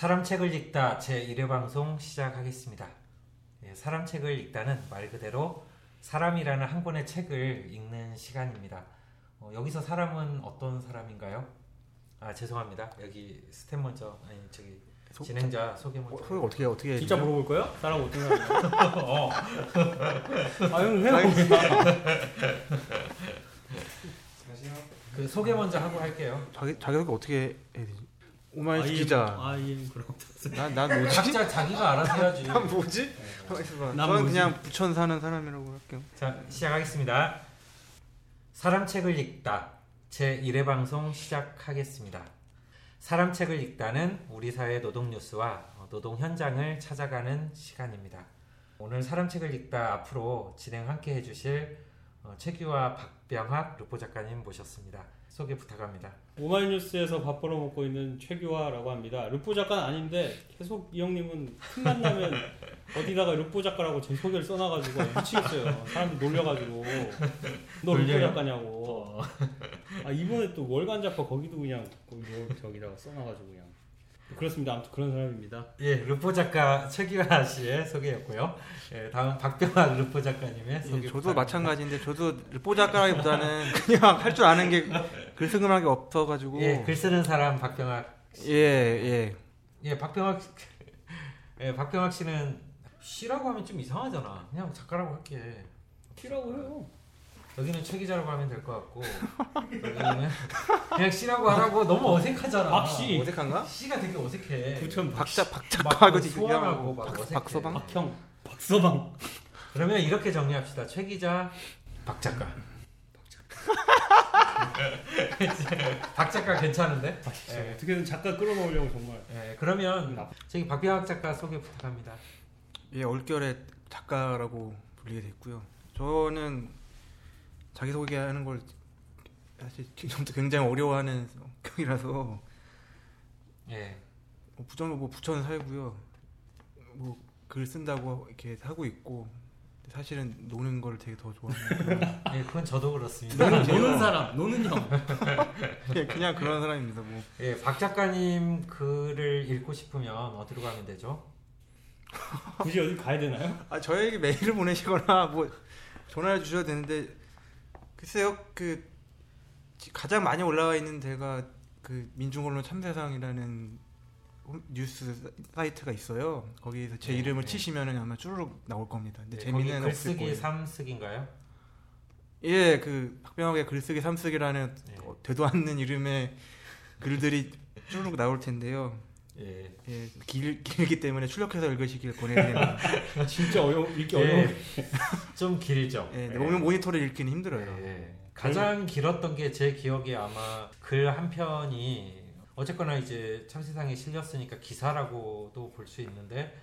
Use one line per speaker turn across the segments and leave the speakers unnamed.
사람 책을 읽다 제 1회 방송 시작하겠습니다. 예, 사람 책을 읽다는 말 그대로 사람이라는 한 권의 책을 읽는 시간입니다. 어, 여기서 사람은 어떤 사람인가요? 아 죄송합니다. 여기 스태프 먼저 아니 저기
소-
진행자 소개
어,
먼저.
소개 어떻게 어떻게
진짜
해주죠?
물어볼 거야? 사람 어떤 사람이야?
어.
아형 해요.
그 소개 먼저 하고 할게요.
자기 자기 소개 어떻게 해야 되지? 오마이뉴스 기자.
아임 그럼
난난 뭐지?
각자 자기가 알아서 해야지.
난 뭐지? 가만 있어봐.
난
저는
뭐지?
그냥 부천 사는 사람이라고 할게요.
자 시작하겠습니다. 사람 책을 읽다 제 1회 방송 시작하겠습니다. 사람 책을 읽다는 우리 사회 노동 뉴스와 노동 현장을 찾아가는 시간입니다. 오늘 사람 책을 읽다 앞으로 진행 함께 해주실 어, 최규화 박병학 르포 작가님 모셨습니다. 소개 부탁합니다.
오마이뉴스에서 밥 벌어 먹고 있는 최규화라고 합니다. 르포 작가는 아닌데 계속 이 형님은 틈만 나면 어디다가 르포 작가라고 제 소개를 써놔가지고 미치겠어요. 사람들 놀려가지고 너 르포? 작가냐고. 아 이번에 또 월간 잡화 거기도 그냥 거기 뭐 저기다가 써놔가지고 그냥 그렇습니다. 아무튼 그런 사람입니다.
예, 르포 작가 최규화 씨의 소개였고요. 예, 다음 박병학 루포 작가님의
예,
소개.
저도
부탁드립니다.
마찬가지인데 저도 뽀작가라기보다는 그냥 할 줄 아는 게 글쓰기만 게 없어가지고
예, 글 쓰는 사람 박병학
예 예.
예, 박병학 예, 박병학 씨는 씨라고 하면 좀 이상하잖아. 그냥 작가라고 할게.
키라고 해요.
여기는 최 기자라고 하면 될 것 같고 여기는 그냥 씨라고 하라고 너무 어색하잖아.
박씨.
어색한가?
씨가 되게 어색해.
부천
박자
막
박작가고
소원하고 막 어색해.
박서방?
박형 박서방
그러면 이렇게 정리합시다. 최 기자, 박 작가. 박 작가 괜찮은데? 예.
어떻게든 작가 끌어놓으려고 정말.
예, 그러면 저기 박병학 작가 소개 부탁합니다.
예 올겨울에 작가라고 불리게 됐고요. 저는 자기 소개하는 걸 사실 지금부터 굉장히 어려워하는 성격이라서
예.
뭐 부천 뭐 부천 살고요. 뭐 글 쓴다고 이렇게 하고 있고 사실은 노는 걸 되게 더 좋아합니다.
예, 그건 저도 그렇습니다.
노는, 노는 사람, 노는 형.
그냥, 그냥 그런 사람입니다. 뭐
예, 박 작가님 글을 읽고 싶으면 어디로 가면 되죠?
굳이 어디 가야 되나요?
아 저에게 메일을 보내시거나 뭐 전화를 주셔도 되는데 글쎄요 그 지- 가장 많이 올라와 있는 데가 그 민중언론 참세상이라는 홈- 뉴스 사이트가 있어요. 거기서 제
네,
이름을
네.
치시면은 아마 쭈르륵 나올 겁니다. 근데
네,
재미는 없을
글쓰기. 삼쓰기인가요?
예, 그 박병학의 글쓰기 삼쓰기라는
네.
어, 되도 않는 이름의 글들이 쭈르륵 나올 텐데요.
예.
예, 길, 길기 때문에 출력해서 읽으시길 권해드립니다.
진짜 어려워, 읽기
예.
어려워.
좀 길죠.
예,
예.
오늘 모니터를 읽기는 힘들어요.
예. 가장 길었던 게 제 기억에 아마 글 한 편이 어쨌거나 이제 참세상에 실렸으니까 기사라고도 볼 수 있는데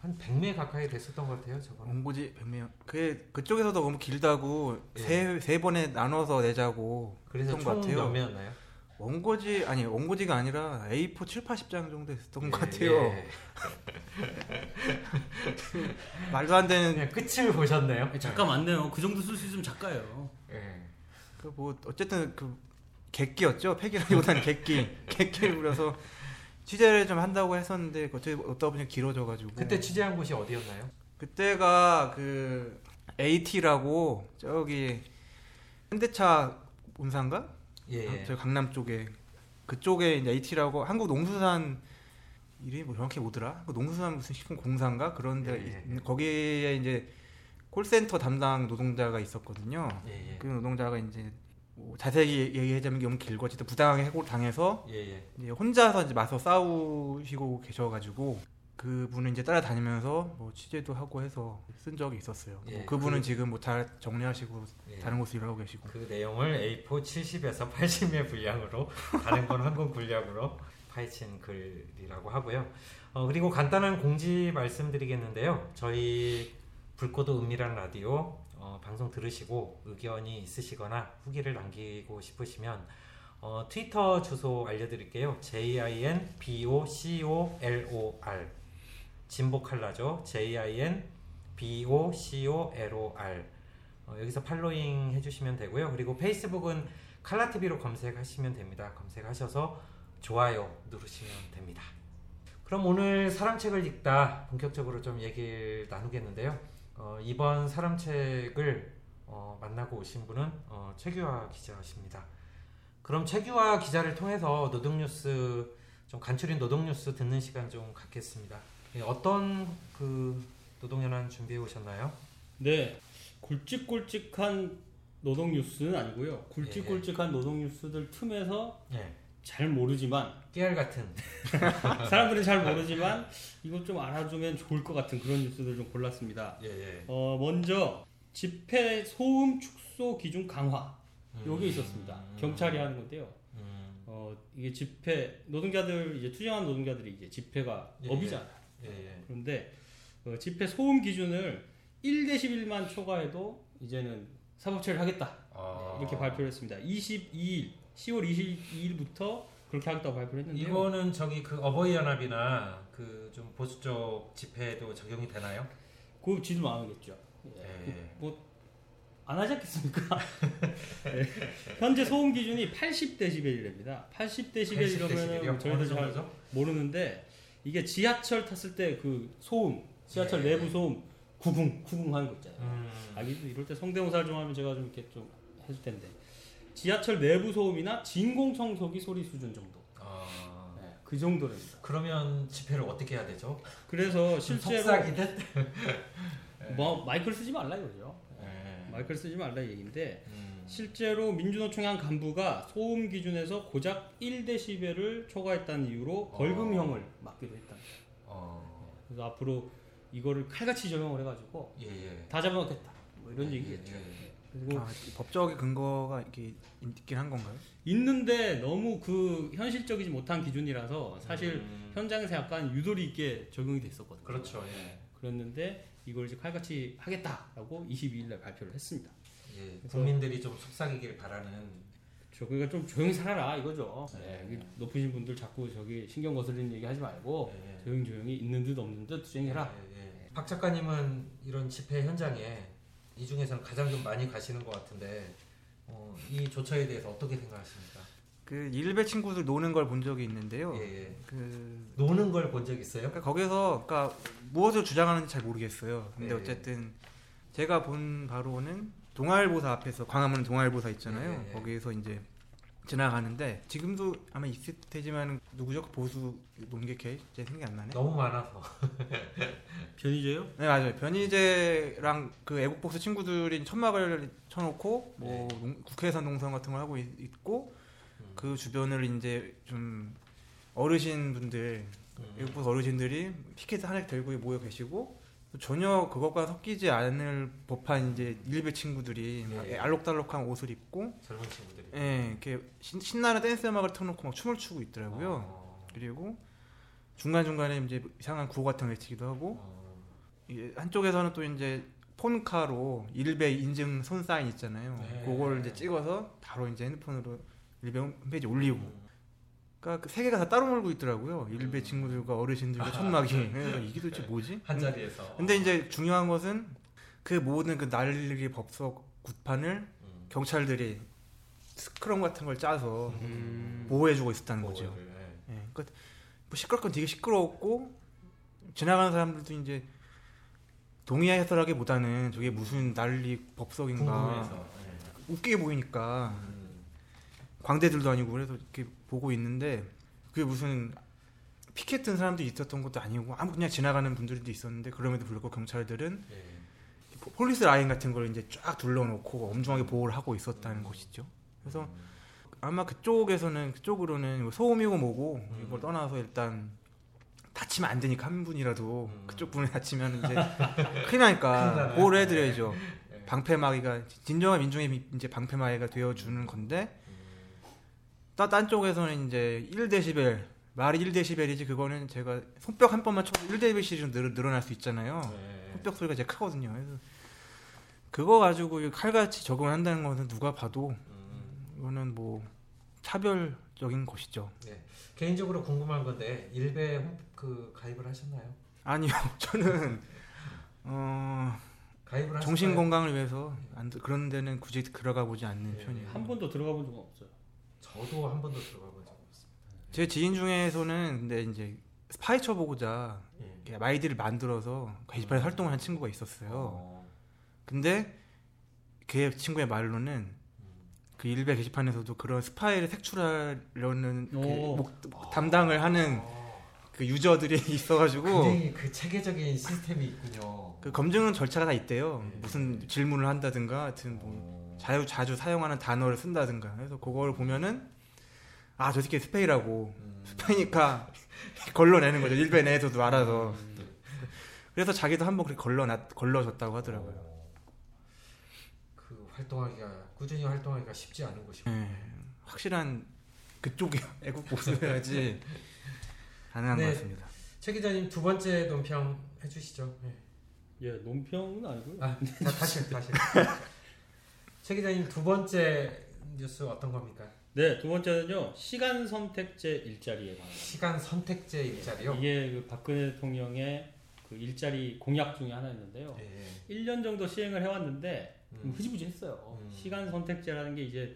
한 100매 가까이 됐었던 것 같아요. 저거는.
원고지 100명. 그게 그쪽에서도 너무 길다고
예.
세, 세 번에 나눠서 내자고
그래서
했던
것총
같아요.
몇 매였나요?
원고지 아니 원고지가 아니라 A4 7, 80장 정도 했었던 것
예,
같아요.
예.
말도 안 되는
그냥 끝을 보셨네요.
작가 많네요. 그 정도 쓸 수 있으면 작가예요.
예.
그 뭐 어쨌든 그 객기였죠. 팩이라기보다는 객기. 객기를 부려서 취재를 좀 한다고 했었는데 어떻게 어디다 보니 길어져 가지고
그때 취재한 곳이 어디였나요?
그때가 그 AT라고 저기 현대차 본사인가?
예. 예.
저 강남 쪽에 그쪽에 이제 AT라고 한국 농수산 이름이 뭐 정확히 뭐더라? 그 농수산 무슨 식품 공사인가 그런 데
예, 예, 예.
거기에 이제 콜센터 담당 노동자가 있었거든요.
예. 예.
그 노동자가 이제 뭐 자세히 얘기하자면 너무 길고 어쨌든 부당하게 해고 당해서. 이제 혼자서 이제 맞서 싸우시고 계셔가지고 그분은 이제 따라다니면서 뭐 취재도 하고 해서 쓴 적이 있었어요.
예,
뭐 그분은
그-
지금 뭐 다 정리하시고
예.
다른 곳에 일하고 계시고
그 내용을 A4 70에서 80매 분량으로 다른 건 한권 분량으로 파헤친 글이라고 하고요. 어, 그리고 간단한 공지 말씀드리겠는데요. 저희 불꽃도 은밀한 라디오 어, 방송 들으시고 의견이 있으시거나 후기를 남기고 싶으시면 어, 트위터 주소 알려드릴게요. J I N B O C O L O R 진보 칼라죠. J I N B O C O L O R 어, 여기서 팔로잉 해주시면 되고요. 그리고 페이스북은 칼라TV로 검색하시면 됩니다. 검색하셔서 좋아요 누르시면 됩니다. 그럼 오늘 사람책을 읽다 본격적으로 좀 얘기를 나누겠는데요. 어, 이번 사람책을 어, 만나고 오신 분은 어, 최규화 기자십니다. 그럼 최규화 기자를 통해서 노동뉴스 좀 간추린 노동뉴스 듣는 시간 좀 갖겠습니다. 예, 어떤 그 노동연한 준비해 오셨나요?
네, 굵직굵직한 노동 뉴스는 아니고요. 굵직굵직한 노동 뉴스들 틈에서
예,
잘 모르지만
깨알 같은
사람들은 잘 모르지만 이것 좀 알아두면 좋을 것 같은 그런 뉴스들 좀 골랐습니다.
예, 예.
어, 먼저 집회 소음 축소 기준 강화 요게 있었습니다. 경찰이 하는 건데요.
음,
어, 이게 집회 노동자들 이제 투쟁한 노동자들이 이제 집회가
예,
법이잖아요.
예, 예.
그런데 어, 집회 소음 기준을 1데시벨만 초과해도 이제는 사법처리를 하겠다
아,
이렇게 발표를 했습니다. 22일 10월 22일부터 그렇게 하겠다고 발표를 했는데요.
이거는 저기 그 어버이 연합이나 그 좀 보수 쪽 집회에도 적용이 되나요?
그 지도 안 하겠죠.
예.
뭐안 하지 않겠습니까? 네. 현재 소음 기준이 80 데시벨이랍니다. 80 데시벨이라면 저희도
잘죠
모르는데 이게 지하철 탔을 때 그 소음, 지하철
예.
내부 소음 구궁 구궁 하는 거 있잖아요.
음,
아기도 이럴 때 성대모사를 좀 하면 제가 좀 이렇게 좀 해줄 텐데 지하철 내부 소음이나 진공 청소기 소리 수준 정도.
아,
네, 그 정도랍니다.
그러면 집회를 어떻게 해야 되죠?
그래서
좀
실제로? 뭐 마이크를 쓰지 말라 이거죠.
예.
마이크를 쓰지 말라 얘기인데
음,
실제로 민주노총 한 간부가 소음 기준에서 고작 1데시벨을 초과했다는 이유로 벌금형을 맞기도 했다.
어,
그래서 앞으로 이거를 칼같이 적용을 해가지고
예, 예.
다 잡아놓겠다. 뭐 이런
예,
얘기겠죠.
예, 예.
그리고
아, 법적인 근거가 이게 있긴 한 건가요?
있는데 너무 그 현실적이지 못한 기준이라서 사실
음,
현장에서 약간 유도리 있게 적용이 됐었거든요.
그렇죠. 예.
그랬는데 이걸 이제 칼같이 하겠다라고 22일 날 발표를 했습니다.
예. 국민들이 좀 속삭이길 바라는
저 그러니까 좀 조용히 살아라 이거죠.
네.
네, 여기 높으신 분들 자꾸 저기 신경 거슬리는 얘기 하지 말고
예, 예.
조용 조용히 있는 듯 없는 듯 투쟁해라.
예, 예. 박 작가님은 이런 집회 현장에 이 중에서는 가장 좀 많이 가시는 것 같은데 어, 이 조처에 대해서 어떻게 생각하십니까?
그 일베 친구들 노는 걸 본 적이 있는데요.
예, 예.
그
노는 걸 본 적 있어요?
그러니까 거기서 그러니까 무엇을 주장하는지 잘 모르겠어요. 근데
네.
어쨌든 제가 본 바로는 동아일보사 앞에서 광화문 동아일보사 있잖아요.
네, 네.
거기에서 이제 지나가는데 지금도 아마 있을 테지만 누구죠? 그 보수 논객회 제 생각이 안 나네.
너무 많아서
변희재요?
네 맞아요. 변희재랑 그 애국보수 친구들이 천막을 쳐놓고 뭐
네.
농- 국회의사 농성 같은 걸 하고 있- 있고
음.
그 주변을 이제 좀 어르신 분들
음.
외국 어르신들이 피켓 하나 들고 모여 계시고 전혀 그것과 섞이지 않을 법한 이제 일베 친구들이 막
예.
알록달록한 옷을 입고
젊은 친구들이
예, 이렇게 신, 신나는 댄스 음악을 틀어놓고 막 춤을 추고 있더라고요.
어,
그리고 중간 중간에 이제 이상한 구호 같은 거 외치기도 하고
어,
이게 한쪽에서는 또 이제 폰카로 일베 인증 손 사인 있잖아요.
네.
그걸 이제 찍어서 바로 이제 핸드폰으로 일베 홈페이지 올리고.
음.
그러니까 그 세계가 다 따로 놀고 있더라고요. 일베
음.
친구들과 어르신들과 천막이. 그래서 이게 도대체 뭐지?
한 자리에서
근데 이제 중요한 것은 그 모든 그 난리 법석 굿판을
음.
경찰들이 스크럼 같은 걸 짜서
음.
보호해주고 있었다는 거죠.
보호를, 예.
예, 그러니까 뭐 시끄럽건 되게 시끄러웠고 지나가는 사람들도 이제 동의해서라기보다는 저게 무슨 난리 법석인가
궁금해서 예.
웃기게 보이니까
음.
광대들도 아니고 그래서 이렇게 보고 있는데 그게 무슨 피켓 든 사람도 있었던 것도 아니고 아무 그냥 지나가는 분들도 있었는데 그럼에도 불구하고 경찰들은
예.
포- 폴리스 라인 같은 걸 이제 쫙 둘러놓고 엄중하게 보호를 하고 있었다는 것이죠. 그래서
음.
아마 그쪽에서는 그쪽으로는 소음이고 뭐고
음.
이걸 떠나서 일단 다치면 안 되니까 한 분이라도
음.
그쪽 분이 다치면 이제 큰일 나니까. 보호를 해드려야죠.
예.
방패막이가 진정한 민중의 미- 이제 방패막이가 되어주는 건데
음.
딴, 딴 쪽에서는 이제 1데시벨 말이 1데시벨이지 그거는 제가 손뼉 한 번만 쳐도 1데시벨이 늘, 늘어날 수 있잖아요.
예.
손뼉 소리가 제일 크거든요. 그래서 그거 가지고 이 칼같이 적용을 한다는 것은 누가 봐도
음.
이거는 뭐 차별적인 것이죠.
개인적으로 궁금한 건데 일베 홈- 그 가입을 하셨나요?
아니요, 저는 어,
가입을?
정신 건강을 위해서 안, 들- 그런 데는 굳이 들어가 보지 않는
네.
편이에요.
한 번도 들어가 본 적은 없어요.
저도 한 번도 들어가 본적 없습니다.
제 지인 중에서는 근데 이제 스파이 쳐보고자
예.
마이디를 만들어서 게시판에 서 활동을 한 친구가 있었어요.
어.
근데 그 친구의 말로는 그 일베 게시판에서도 그런 스파이를 색출하려는 그
오.
목- 담당을 하는
어.
그 유저들이 있어가지고
굉장히 그 체계적인 시스템이 있군요.
그 검증은 절차가 다 있대요.
네.
무슨 질문을 한다든가 하여튼 뭐
어.
자주 자주 사용하는 단어를 쓴다든가 그래서 그걸 보면은 아 저 새끼 스페이라고
음.
스페이니까 걸러내는 거죠 일베 내에서도 알아서
음.
그래서 자기도 한번 그렇게 걸러놨 걸러줬다고 하더라고요.
어. 그 활동하기가 꾸준히 활동하기가 쉽지 않은 곳이고.
예, 확실한 그쪽이 애국 보수해야지 가능한
네.
것 같습니다.
최 기자님 두 번째 논평 해주시죠. 네.
예, 논평은 아니고요.
아, 자, 다시 다시. 최 기자님 두 번째 뉴스 어떤 겁니까?
네, 두 번째는요. 시간 선택제 일자리에 관한.
시간 선택제 일자리요.
이게 그 박근혜 대통령의 그 일자리 공약 중에 하나였는데요.
예, 예.
1년 정도 시행을 해왔는데 좀
음.
흐지부지했어요.
음.
시간 선택제라는 게 이제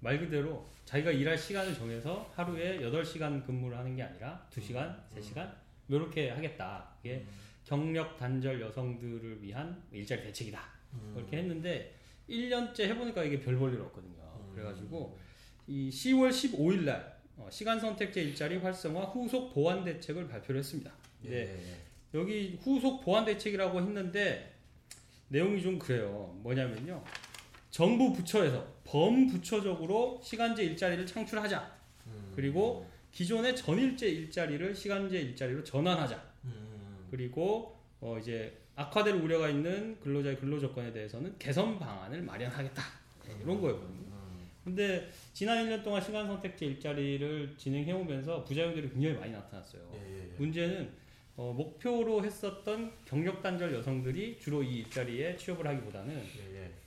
말 그대로 자기가 일할 시간을 정해서 하루에 8시간 근무를 하는 게 아니라 2시간, 3시간 이렇게 하겠다. 이게 경력 단절 여성들을 위한 일자리 대책이다.
음.
그렇게 했는데 1년째 해보니까 이게 별 볼일 없거든요.
음.
그래가지고 이 10월 15일 날 어, 시간 선택제 일자리 활성화 후속 보완 대책을 발표를 했습니다.
예,
네,
예.
여기 후속 보완 대책이라고 했는데 내용이 좀 그래요. 뭐냐면요. 정부 부처에서 범부처적으로 시간제 일자리를 창출하자.
음.
그리고 기존의 전일제 일자리를 시간제 일자리로 전환하자.
음.
그리고 어 이제 악화될 우려가 있는 근로자의 근로 조건에 대해서는 개선 방안을 마련하겠다. 네, 이런 거였거든요.
음.
근데 지난 1년 동안 시간 선택제 일자리를 진행해 오면서 부작용들이 굉장히 많이 나타났어요.
예, 예, 예.
문제는 어, 목표로 했었던 경력 단절 여성들이 주로 이 일자리에 취업을 하기보다는.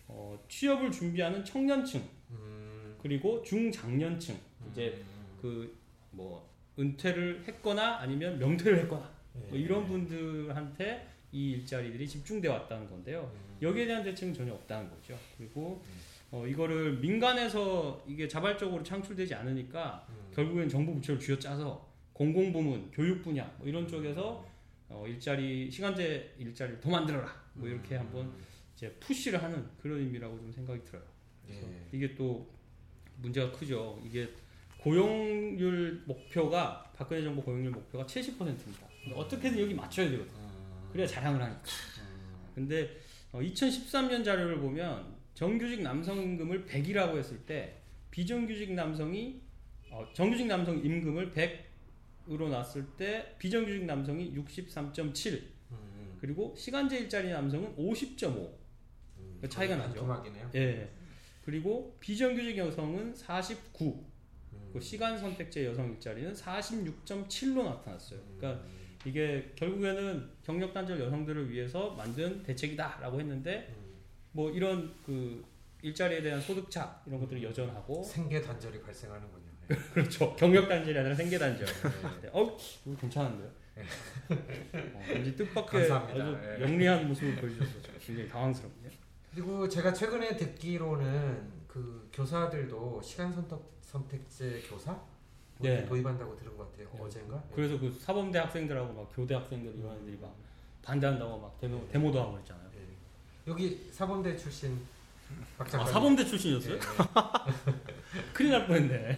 어, 취업을 준비하는 청년층
음.
그리고 중장년층 이제
음.
그뭐 은퇴를 했거나 아니면 명퇴를 했거나
예,
뭐 이런 분들한테 이 일자리들이 집중돼 왔다는 건데요.
음.
여기에 대한 대책은 전혀 없다는 거죠. 그리고
음.
어, 이거를 민간에서 이게 자발적으로 창출되지 않으니까
음.
결국엔 정부 부처를 쥐어짜서 공공부문, 교육 분야 뭐 이런 쪽에서 어, 일자리 시간제 일자리를 더 만들어라 뭐 이렇게
음.
한번 이제 푸시를 하는 그런 의미라고 좀 생각이 들어요. 그래서
예.
이게 또 문제가 크죠. 이게 고용률 목표가 박근혜 정부 고용률 목표가 70%입니다. 어떻게든 여기 맞춰야 되거든.
음.
그래야 자랑을 하니까.
음.
근데 2013년 자료를 보면 정규직 남성 임금을 100이라고 했을 때 비정규직 남성이 어, 정규직 남성 임금을 100으로 놨을 때 비정규직 남성이 63.7
음.
그리고 시간제 일자리 남성은 50.5
음.
그 차이가 나죠. 예. 그리고 비정규직 여성은 49
음.
그 시간 선택제 여성 일자리는 46.7로 나타났어요. 그러니까
음.
이게 결국에는 경력 단절 여성들을 위해서 만든 대책이다라고 했는데
음.
뭐 이런 그 일자리에 대한 소득차 이런 것들이 여전하고
생계 단절이 발생하는군요. 네.
그렇죠 경력 단절이 아니라 생계 단절.
네.
네. 어, 괜찮은데요? 어, 왠지 뜻밖의
감사합니다.
아주
네.
영리한 모습을 보여주셔서 굉장히 당황스럽네요.
그리고 제가 최근에 듣기로는 그 교사들도 시간 선택 선택제 교사 뭐
네.
도입한다고 들은 것 같아요.
네.
어젠가.
그래서 그 사범대 학생들하고 막 교대 학생들 이런 애들이 막 반대한다고 막 데모, 데모도 하고 그랬잖아요.
예. 여기 사범대 출신 박
아. 사범대 출신이었어요?
예, 예.
큰일 날 뻔했네.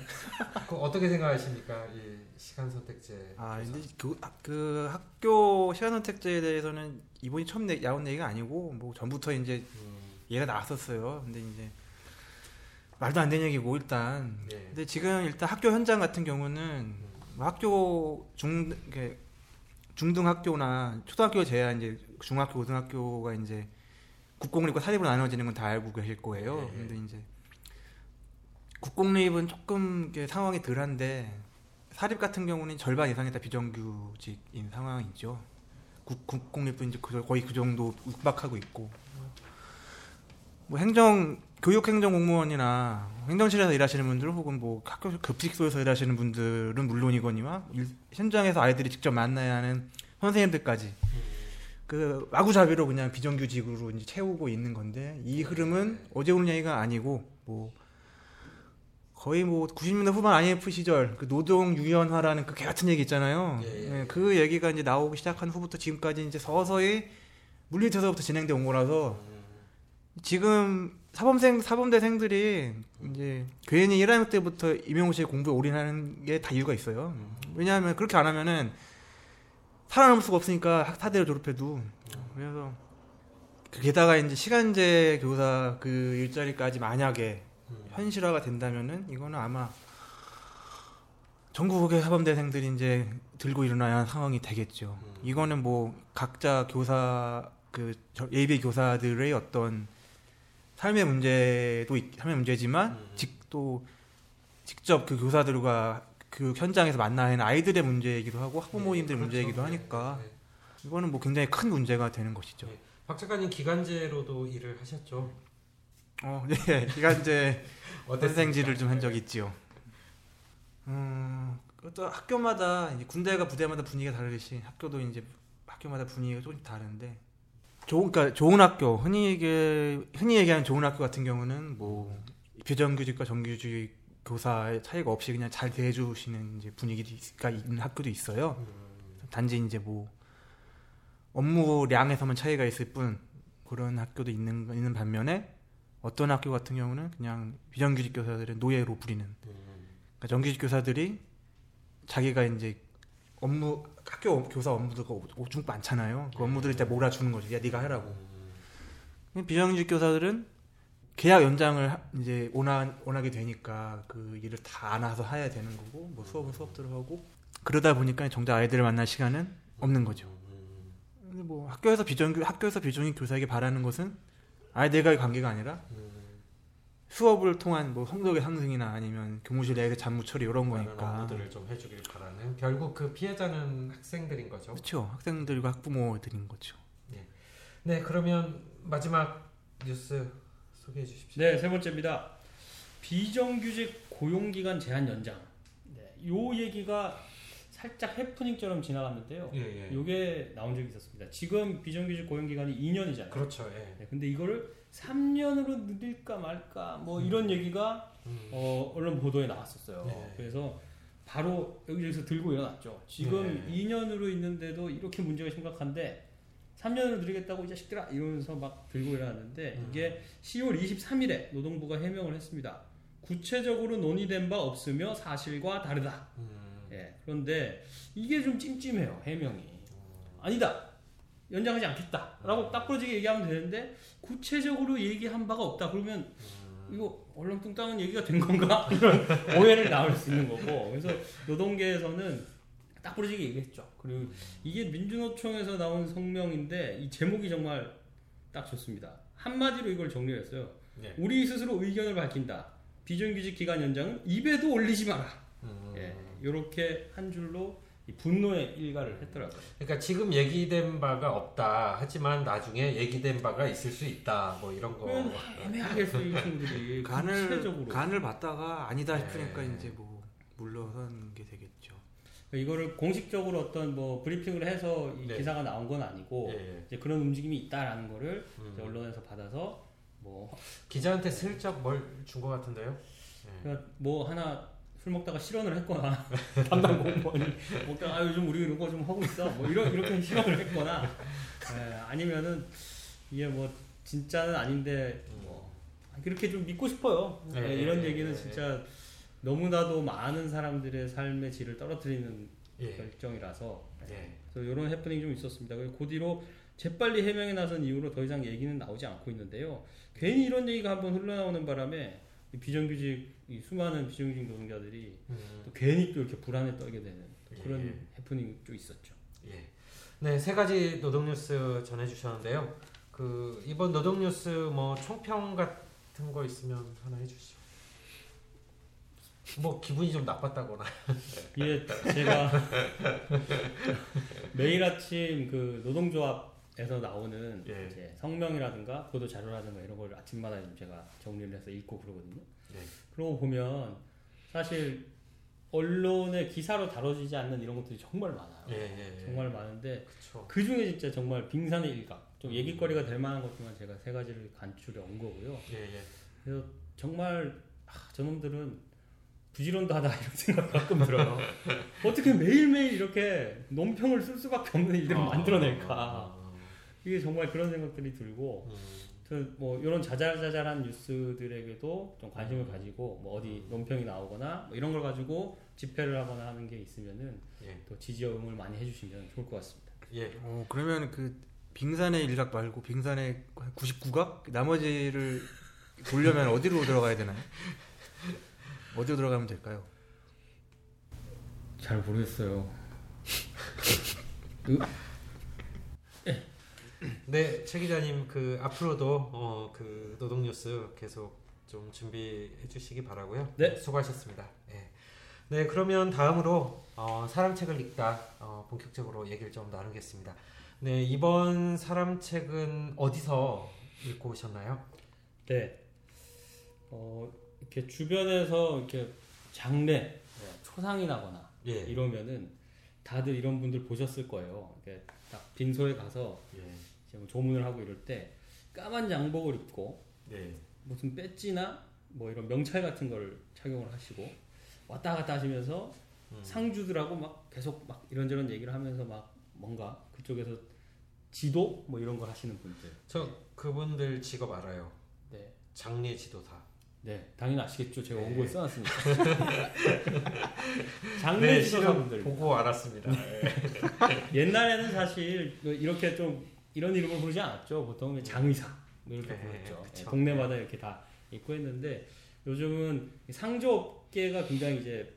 그 어떻게 생각하십니까? 이 시간 선택제.
아. 근데 그, 학- 그 학교 시간 선택제에 대해서는 이번이 처음 내, 나온 얘기가 아니고 뭐 전부터 이제
음,
얘가 나왔었어요. 근데 이제 말도 안 되는 얘기고 일단.
네.
근데 지금 일단 학교 현장 같은 경우는
음,
뭐 학교 중 중등 학교나 초등학교 제야 이제 중학교 고등학교가 이제 국공립과 사립으로 나눠지는 건 다 알고 계실 거예요.
네.
근데 이제 국공립은 조금 상황이 덜한데 사립 같은 경우는 절반 이상이 다 비정규직인 상황이죠. 국, 국공립도 이제 그- 거의 그 정도 육박하고 있고 뭐 행정 교육행정 공무원이나 행정실에서 일하시는 분들 혹은 뭐 학교 급식소에서 일하시는 분들은 물론이거니와 일- 현장에서 아이들이 직접 만나야 하는 선생님들까지
음,
그 마구잡이로 그냥 비정규직으로 이제 채우고 있는 건데 이 흐름은 어제 오는 얘기가 아니고 뭐 거의 뭐 90년대 후반 IMF 시절 그 노동 유연화라는 그 개 같은 얘기 있잖아요.
예, 예.
예, 그 얘기가 이제 나오기 시작한 후부터 지금까지 이제 서서히 물리쳐서부터 진행돼 온 거라서 지금 사범생 사범대생들이 이제 괜히 1학년 때부터 임용고 시 공부에 올인하는 게 다 이유가 있어요. 왜냐하면 그렇게 안 하면은 살아남을 수가 없으니까 학사대를 졸업해도 그래서 그 게다가 이제 시간제 교사 그 일자리까지 만약에 현실화가 된다면은 이거는 아마 전국의 사범대생들이 이제 들고 일어나야 하는 상황이 되겠죠. 이거는 뭐 각자 교사 그 저- 예비 교사들의 어떤 삶의 문제도 있- 삶의 문제지만 직또 직접 그 교사들과 그 현장에서 만나야 하는 아이들의 문제이기도 하고 학부모님들 문제이기도 하니까
네.
이거는 뭐 굉장히 큰 문제가 되는 것이죠.
네. 박 작가님 기간제로도 일을 하셨죠?
어, 네. 기간제? 선생지를 좀 한 적이 있지요. 음, 또 학교마다 군대가 부대마다 분위기가 다르듯이 학교도 이제 학교마다 분위기가 조금 다른데 좋은 그러니까 좋은 학교 흔히 얘기 흔히 얘기하는 좋은 학교 같은 경우는 뭐 비정규직과 정규직 교사의 차이가 없이 그냥 잘 대해주시는 이제 분위기가 있는 학교도 있어요.
음,
단지 이제 뭐 업무량에서만 차이가 있을 뿐 그런 학교도 있는 있는 반면에 어떤 학교 같은 경우는 그냥 비정규직 교사들은 노예로 부리는.
음,
그러니까 정규직 교사들이 자기가 이제 업무 학교 업- 교사 업무들가 오중 많잖아요. 그 업무들을 이제 몰아주는 거죠. 야 네가 해라고.
음,
비정규직 교사들은 계약 연장을 하- 이제 원하, 원하게 되니까 그 일을 다 안아서 해야 되는 거고 뭐 수업은 수업대로 하고 그러다 보니까 정작 아이들을 만날 시간은 없는 거죠.
음,
근데 뭐 학교에서 비정규 학교에서 비정규 교사에게 바라는 것은 아이들과의 관계가 아니라
음,
수업을 통한 뭐 성적의 상승이나 아니면 교무실 내에서 잡무 처리 이런 거니까
업무들을 좀 해주길 바라는 결국 그 피해자는 학생들인 거죠.
그렇죠 학생들과 학부모들인 거죠.
네, 그러면 마지막 뉴스 소개해 주십시오.
네, 세 번째입니다. 비정규직 고용기간 제한 연장. 네, 요 얘기가 살짝 해프닝처럼 지나갔는데요.
예, 예.
요게 나온 적이 있었습니다. 지금 비정규직 고용 기간이 2년이잖아요.
그렇죠. 예.
네, 근데 이거를 3년으로 늘릴까 말까 뭐 이런 얘기가
음,
어, 언론 보도에 나왔었어요.
네.
그래서 바로 여기저기서 들고 일어났죠. 지금
네.
2년으로 있는데도 이렇게 문제가 심각한데 3년으로 늘리겠다고 이 자식들아 이러면서 막 들고 일어났는데
음.
이게 10월 23일에 노동부가 해명을 했습니다. 구체적으로 논의된 바 없으며 사실과 다르다.
음,
예, 그런데 이게 좀 찜찜해요 해명이. 아니다. 연장하지 않겠다라고 딱 부러지게 얘기하면 되는데 구체적으로 얘기한 바가 없다. 그러면
음,
이거 얼렁뚱땅한 얘기가 된 건가? 이런 오해를 나올 수 있는 거고. 그래서 노동계에서는 딱 부러지게 얘기했죠. 그리고 이게 민주노총에서 나온 성명인데 이 제목이 정말 딱 좋습니다. 한마디로 이걸 정리했어요.
예.
우리 스스로 의견을 밝힌다. 비정규직 기간 연장은 입에도 올리지 마라.
음,
예, 이렇게 한 줄로 이 분노의 일가를 했더라고요.
그러니까 지금 얘기된 바가 없다. 하지만 나중에 얘기된 바가 있을 수 있다. 뭐 이런 거.
애매하겠어 이 친구들이
간을
구체적으로.
간을 봤다가 아니다 싶으니까
네.
이제 뭐 물러서는 게 되겠죠.
이거를 공식적으로 어떤 뭐 브리핑을 해서 이
네.
기사가 나온 건 아니고
예, 예.
이제 그런 움직임이 있다라는 거를
음.
언론에서 받아서 뭐,
기자한테 슬쩍 뭘 준 것 같은데요. 예.
그냥 뭐 하나 술 먹다가 실언을 했거나 담당 공무원이 먹다가 아 요즘 우리 이런 거 좀 하고 있어 뭐 이런 이렇게 실언을 했거나 예, 아니면은 이게 뭐 진짜는 아닌데 뭐 그렇게 좀 믿고 싶어요
네,
예, 이런
네,
얘기는
네.
진짜 너무나도 많은 사람들의 삶의 질을 떨어뜨리는
예.
결정이라서
예.
그래서 이런 해프닝이 좀 있었습니다. 그리고 그 뒤로 재빨리 해명에 나선 이후로 더 이상 얘기는 나오지 않고 있는데요. 괜히 이런 얘기가 한번 흘러나오는 바람에 이 비정규직 이 수많은 비정규직 노동자들이
음,
또 괜히 또 이렇게 불안에 떨게 되는 또 그런
예.
해프닝이 좀 있었죠.
예. 네, 세 가지 노동 뉴스 전해 주셨는데요. 그 이번 노동 뉴스 뭐 총평 같은 거 있으면 하나 해 주시죠. 뭐 기분이 좀 나빴다거나.
이게 제가 매일 아침 그 노동조합 에서 나오는
예.
이제 성명이라든가 보도 자료라든가 이런 걸 아침마다 좀 제가 정리를 해서 읽고 그러거든요.
예.
그러고 보면 사실 언론의 기사로 다뤄지지 않는 이런 것들이 정말 많아요.
예, 예, 예.
정말 많은데
그렇죠.
그 중에 진짜 정말 빙산의 일각, 좀 얘기거리가 될 만한 것들만 제가 세 가지를 간추려 온 거고요.
예, 예.
그래서 정말 아, 저놈들은 부지런도 하다 이런 생각 가끔 들어요. 어떻게 매일매일 이렇게 논평을 쓸 수밖에 없는 일들을
아,
만들어낼까.
아,
이게 정말 그런 생각들이 들고
음,
저는 뭐 이런 자잘자잘한 뉴스들에게도 좀 관심을 가지고 뭐 어디 논평이 나오거나 뭐 이런 걸 가지고 집회를 하거나 하는 게 있으면은
예,
또 지지응을 많이 해주시면 좋을 것 같습니다.
예.
어, 그러면 그 빙산의 일각 말고 빙산의 99각 나머지를 보려면 어디로 들어가야 되나요? 어디로 들어가면 될까요?
잘 모르겠어요.
네, 최 기자님 그 앞으로도 어, 그 노동 뉴스 계속 좀 준비해 주시기 바라고요.
네.
수고하셨습니다. 예. 네, 그러면 다음으로 어, 사람책을 읽다 어, 본격적으로 얘기를 좀 나누겠습니다. 네, 이번 사람책은 어디서 읽고 오셨나요?
네. 어, 이렇게 주변에서 이렇게 장례, 뭐 초상이 나거나
예.
이러면은 다들 이런 분들 보셨을 거예요. 이렇게 딱 빈소에 가서
예.
뭐 조문을 하고 이럴 때 까만 양복을 입고
네.
무슨 배지나 뭐 이런 명찰 같은 걸 착용을 하시고 왔다 갔다 하시면서
음.
상주들하고 막 계속 막 이런저런 얘기를 하면서 막 뭔가 그쪽에서 지도 뭐 이런 걸 하시는 분들.
저 그분들 직업 알아요.
네.
장례 지도사.
네, 당연히 아시겠죠. 제가
네.
원고에 써놨으니까. 장례
네,
지도사분들.
보고 알았습니다. 예.
옛날에는 사실 뭐 이렇게 좀 이런 이름을 부르지 않았죠. 보통 장의사 뭐 이렇게
네,
불렀죠. 예, 동네마다 이렇게 다 있고 했는데 요즘은 상조업계가 굉장히 이제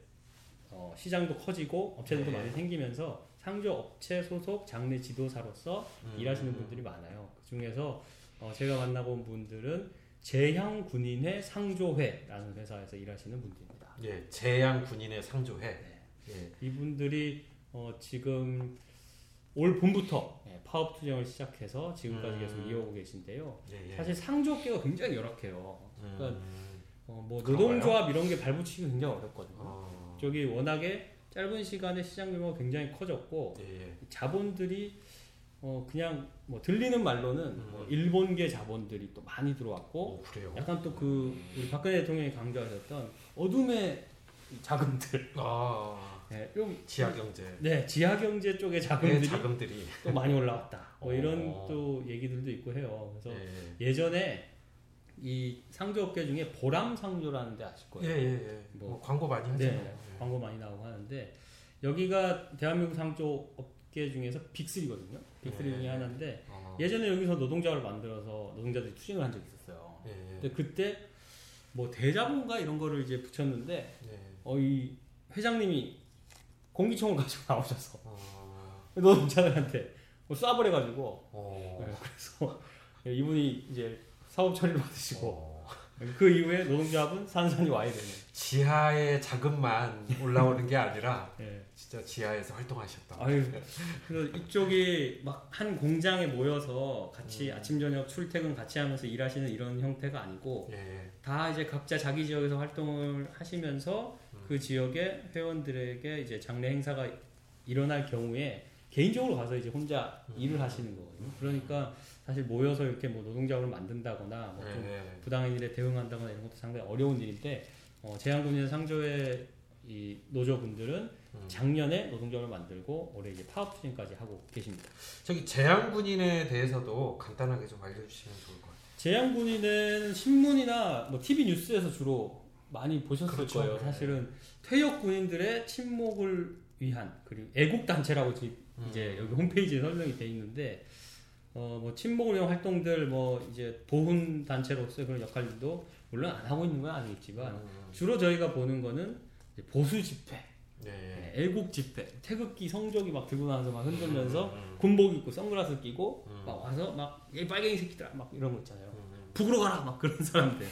어, 시장도 커지고 업체들도
네.
많이 생기면서 상조업체 소속 장례 지도사로서
음.
일하시는 분들이 많아요. 그 중에서 어, 제가 만나본 분들은 재향 군인회 상조회라는 회사에서 일하시는 분들입니다.
예, 재양 군인의 상조회. 예.
이분들이 어, 지금 올 봄부터 예, 파업 투쟁을 시작해서 지금까지
음.
계속 이어오고 계신데요.
예, 예.
사실 상조업계가 굉장히 열악해요. 그러니까
음.
어, 뭐? 노동조합 이런 게 발붙이기 굉장히 어렵거든요.
어.
저기 워낙에 짧은 시간에 시장 규모가 굉장히 커졌고
예, 예.
자본들이 어, 그냥 뭐 들리는 말로는
음.
뭐 일본계 자본들이 또 많이 들어왔고
오, 그래요.
약간 또 그 우리 박근혜 대통령이 강조하셨던 어둠의 자금들,
아,
예, 좀
지하 경제.
네 지하 경제 쪽의
네,
자금들이
자금들이.
또 많이 올라왔다. 뭐 이런
어.
또 얘기들도 있고 해요. 그래서
예,
예전에 이 상조업계 중에 보람 상조라는 데 아실
예,
거예요.
예, 예.
뭐.
뭐 광고 많이 하죠.
네, 광고 많이 나오고 하는데 여기가 대한민국 상조업계 중에서 빅3거든요. 빅3
네.
중에 하나인데
어.
예전에 여기서 노동자를 만들어서 노동자들이 투쟁을 한 적이 있었어요.
예, 예.
근데 그때 뭐 대자본가 이런 거를 이제 붙였는데
예.
어이 회장님이 공기총을 가지고 나오셔서
어.
노동자들한테 뭐 쏴버려가지고
어.
네, 그래서 이분이 이제 사업 처리를 받으시고
어.
그 이후에 노동조합은 산산이 와야 되는.
지하에 자금만 올라오는 게 아니라
예.
진짜 지하에서 활동하셨다.
아유, 그래서 이쪽이 막 한 공장에 모여서 같이
음.
아침 저녁 출퇴근 같이 하면서 일하시는 이런 형태가 아니고
예, 예.
다 이제 각자 자기 지역에서 활동을 하시면서
음.
그 지역의 회원들에게 이제 장례 행사가 일어날 경우에 개인적으로 가서 이제 혼자
음.
일을 하시는 거거든요. 그러니까 사실 모여서 이렇게 뭐 노동자금을 만든다거나 뭐좀
예, 예.
부당한 일에 대응한다거나 이런 것도 상당히 어려운 일인데 어, 재향군인 상조의 이 노조분들은
음.
작년에 노동조합을 만들고 올해 이제 파업 투쟁까지 하고 계십니다.
저기 재향군인에 대해서도 간단하게 좀 알려주시면 좋을 것 같아요.
재향군인은 신문이나 뭐 TV 뉴스에서 주로 많이 보셨을
그렇죠.
거예요.
네.
사실은 퇴역 군인들의 친목을 위한 그리고 애국 단체라고 지-
음.
이제 여기 홈페이지에 설명이 돼 있는데 어뭐 친목을 위한 활동들 뭐 이제 보훈 단체로서의 그런 역할들도 물론 안 하고 있는 건 아니겠지만
음.
주로 저희가 보는 거는 보수 집회,
네.
네, 애국 집회, 태극기 성조기 막 들고 나서 막 흔들면서
음.
군복 입고 선글라스 끼고
음.
막 와서 막이 빨갱이 새끼들아 막 이런 거 있잖아요.
음.
북으로 가라 막 그런 사람들.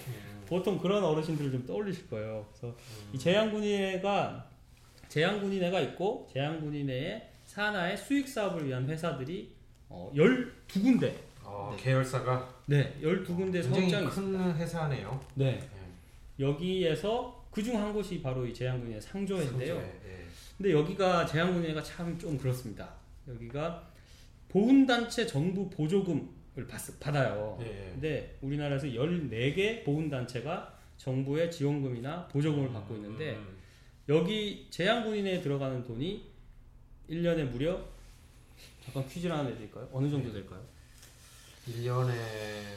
음.
보통 그런 어르신들을 좀 떠올리실 거예요. 그래서
음.
이 재향군인회가 재향군인회가 있고 재향군인회의 산하의 수익 사업을 위한 회사들이 어, 12군데.
어,
네.
계열사가
네, 12군데
굉장히
사업장이 있습니다.
큰 회사네요.
네.
예.
여기에서 그중 한 곳이 바로 이 재향군인회 상조회인데요.
상조회, 예.
근데 여기가 재향군인회가 참 좀 그렇습니다. 여기가 보훈단체 정부 보조금을 받, 받아요.
예, 예.
근데 우리나라에서 14개 보훈단체가 정부의 지원금이나 보조금을 받고 있는데
음.
여기 제양군인에 들어가는 돈이 1년에 무려 잠깐 퀴즈를 하나 내드릴까요? 어느 정도 될까요?
1년에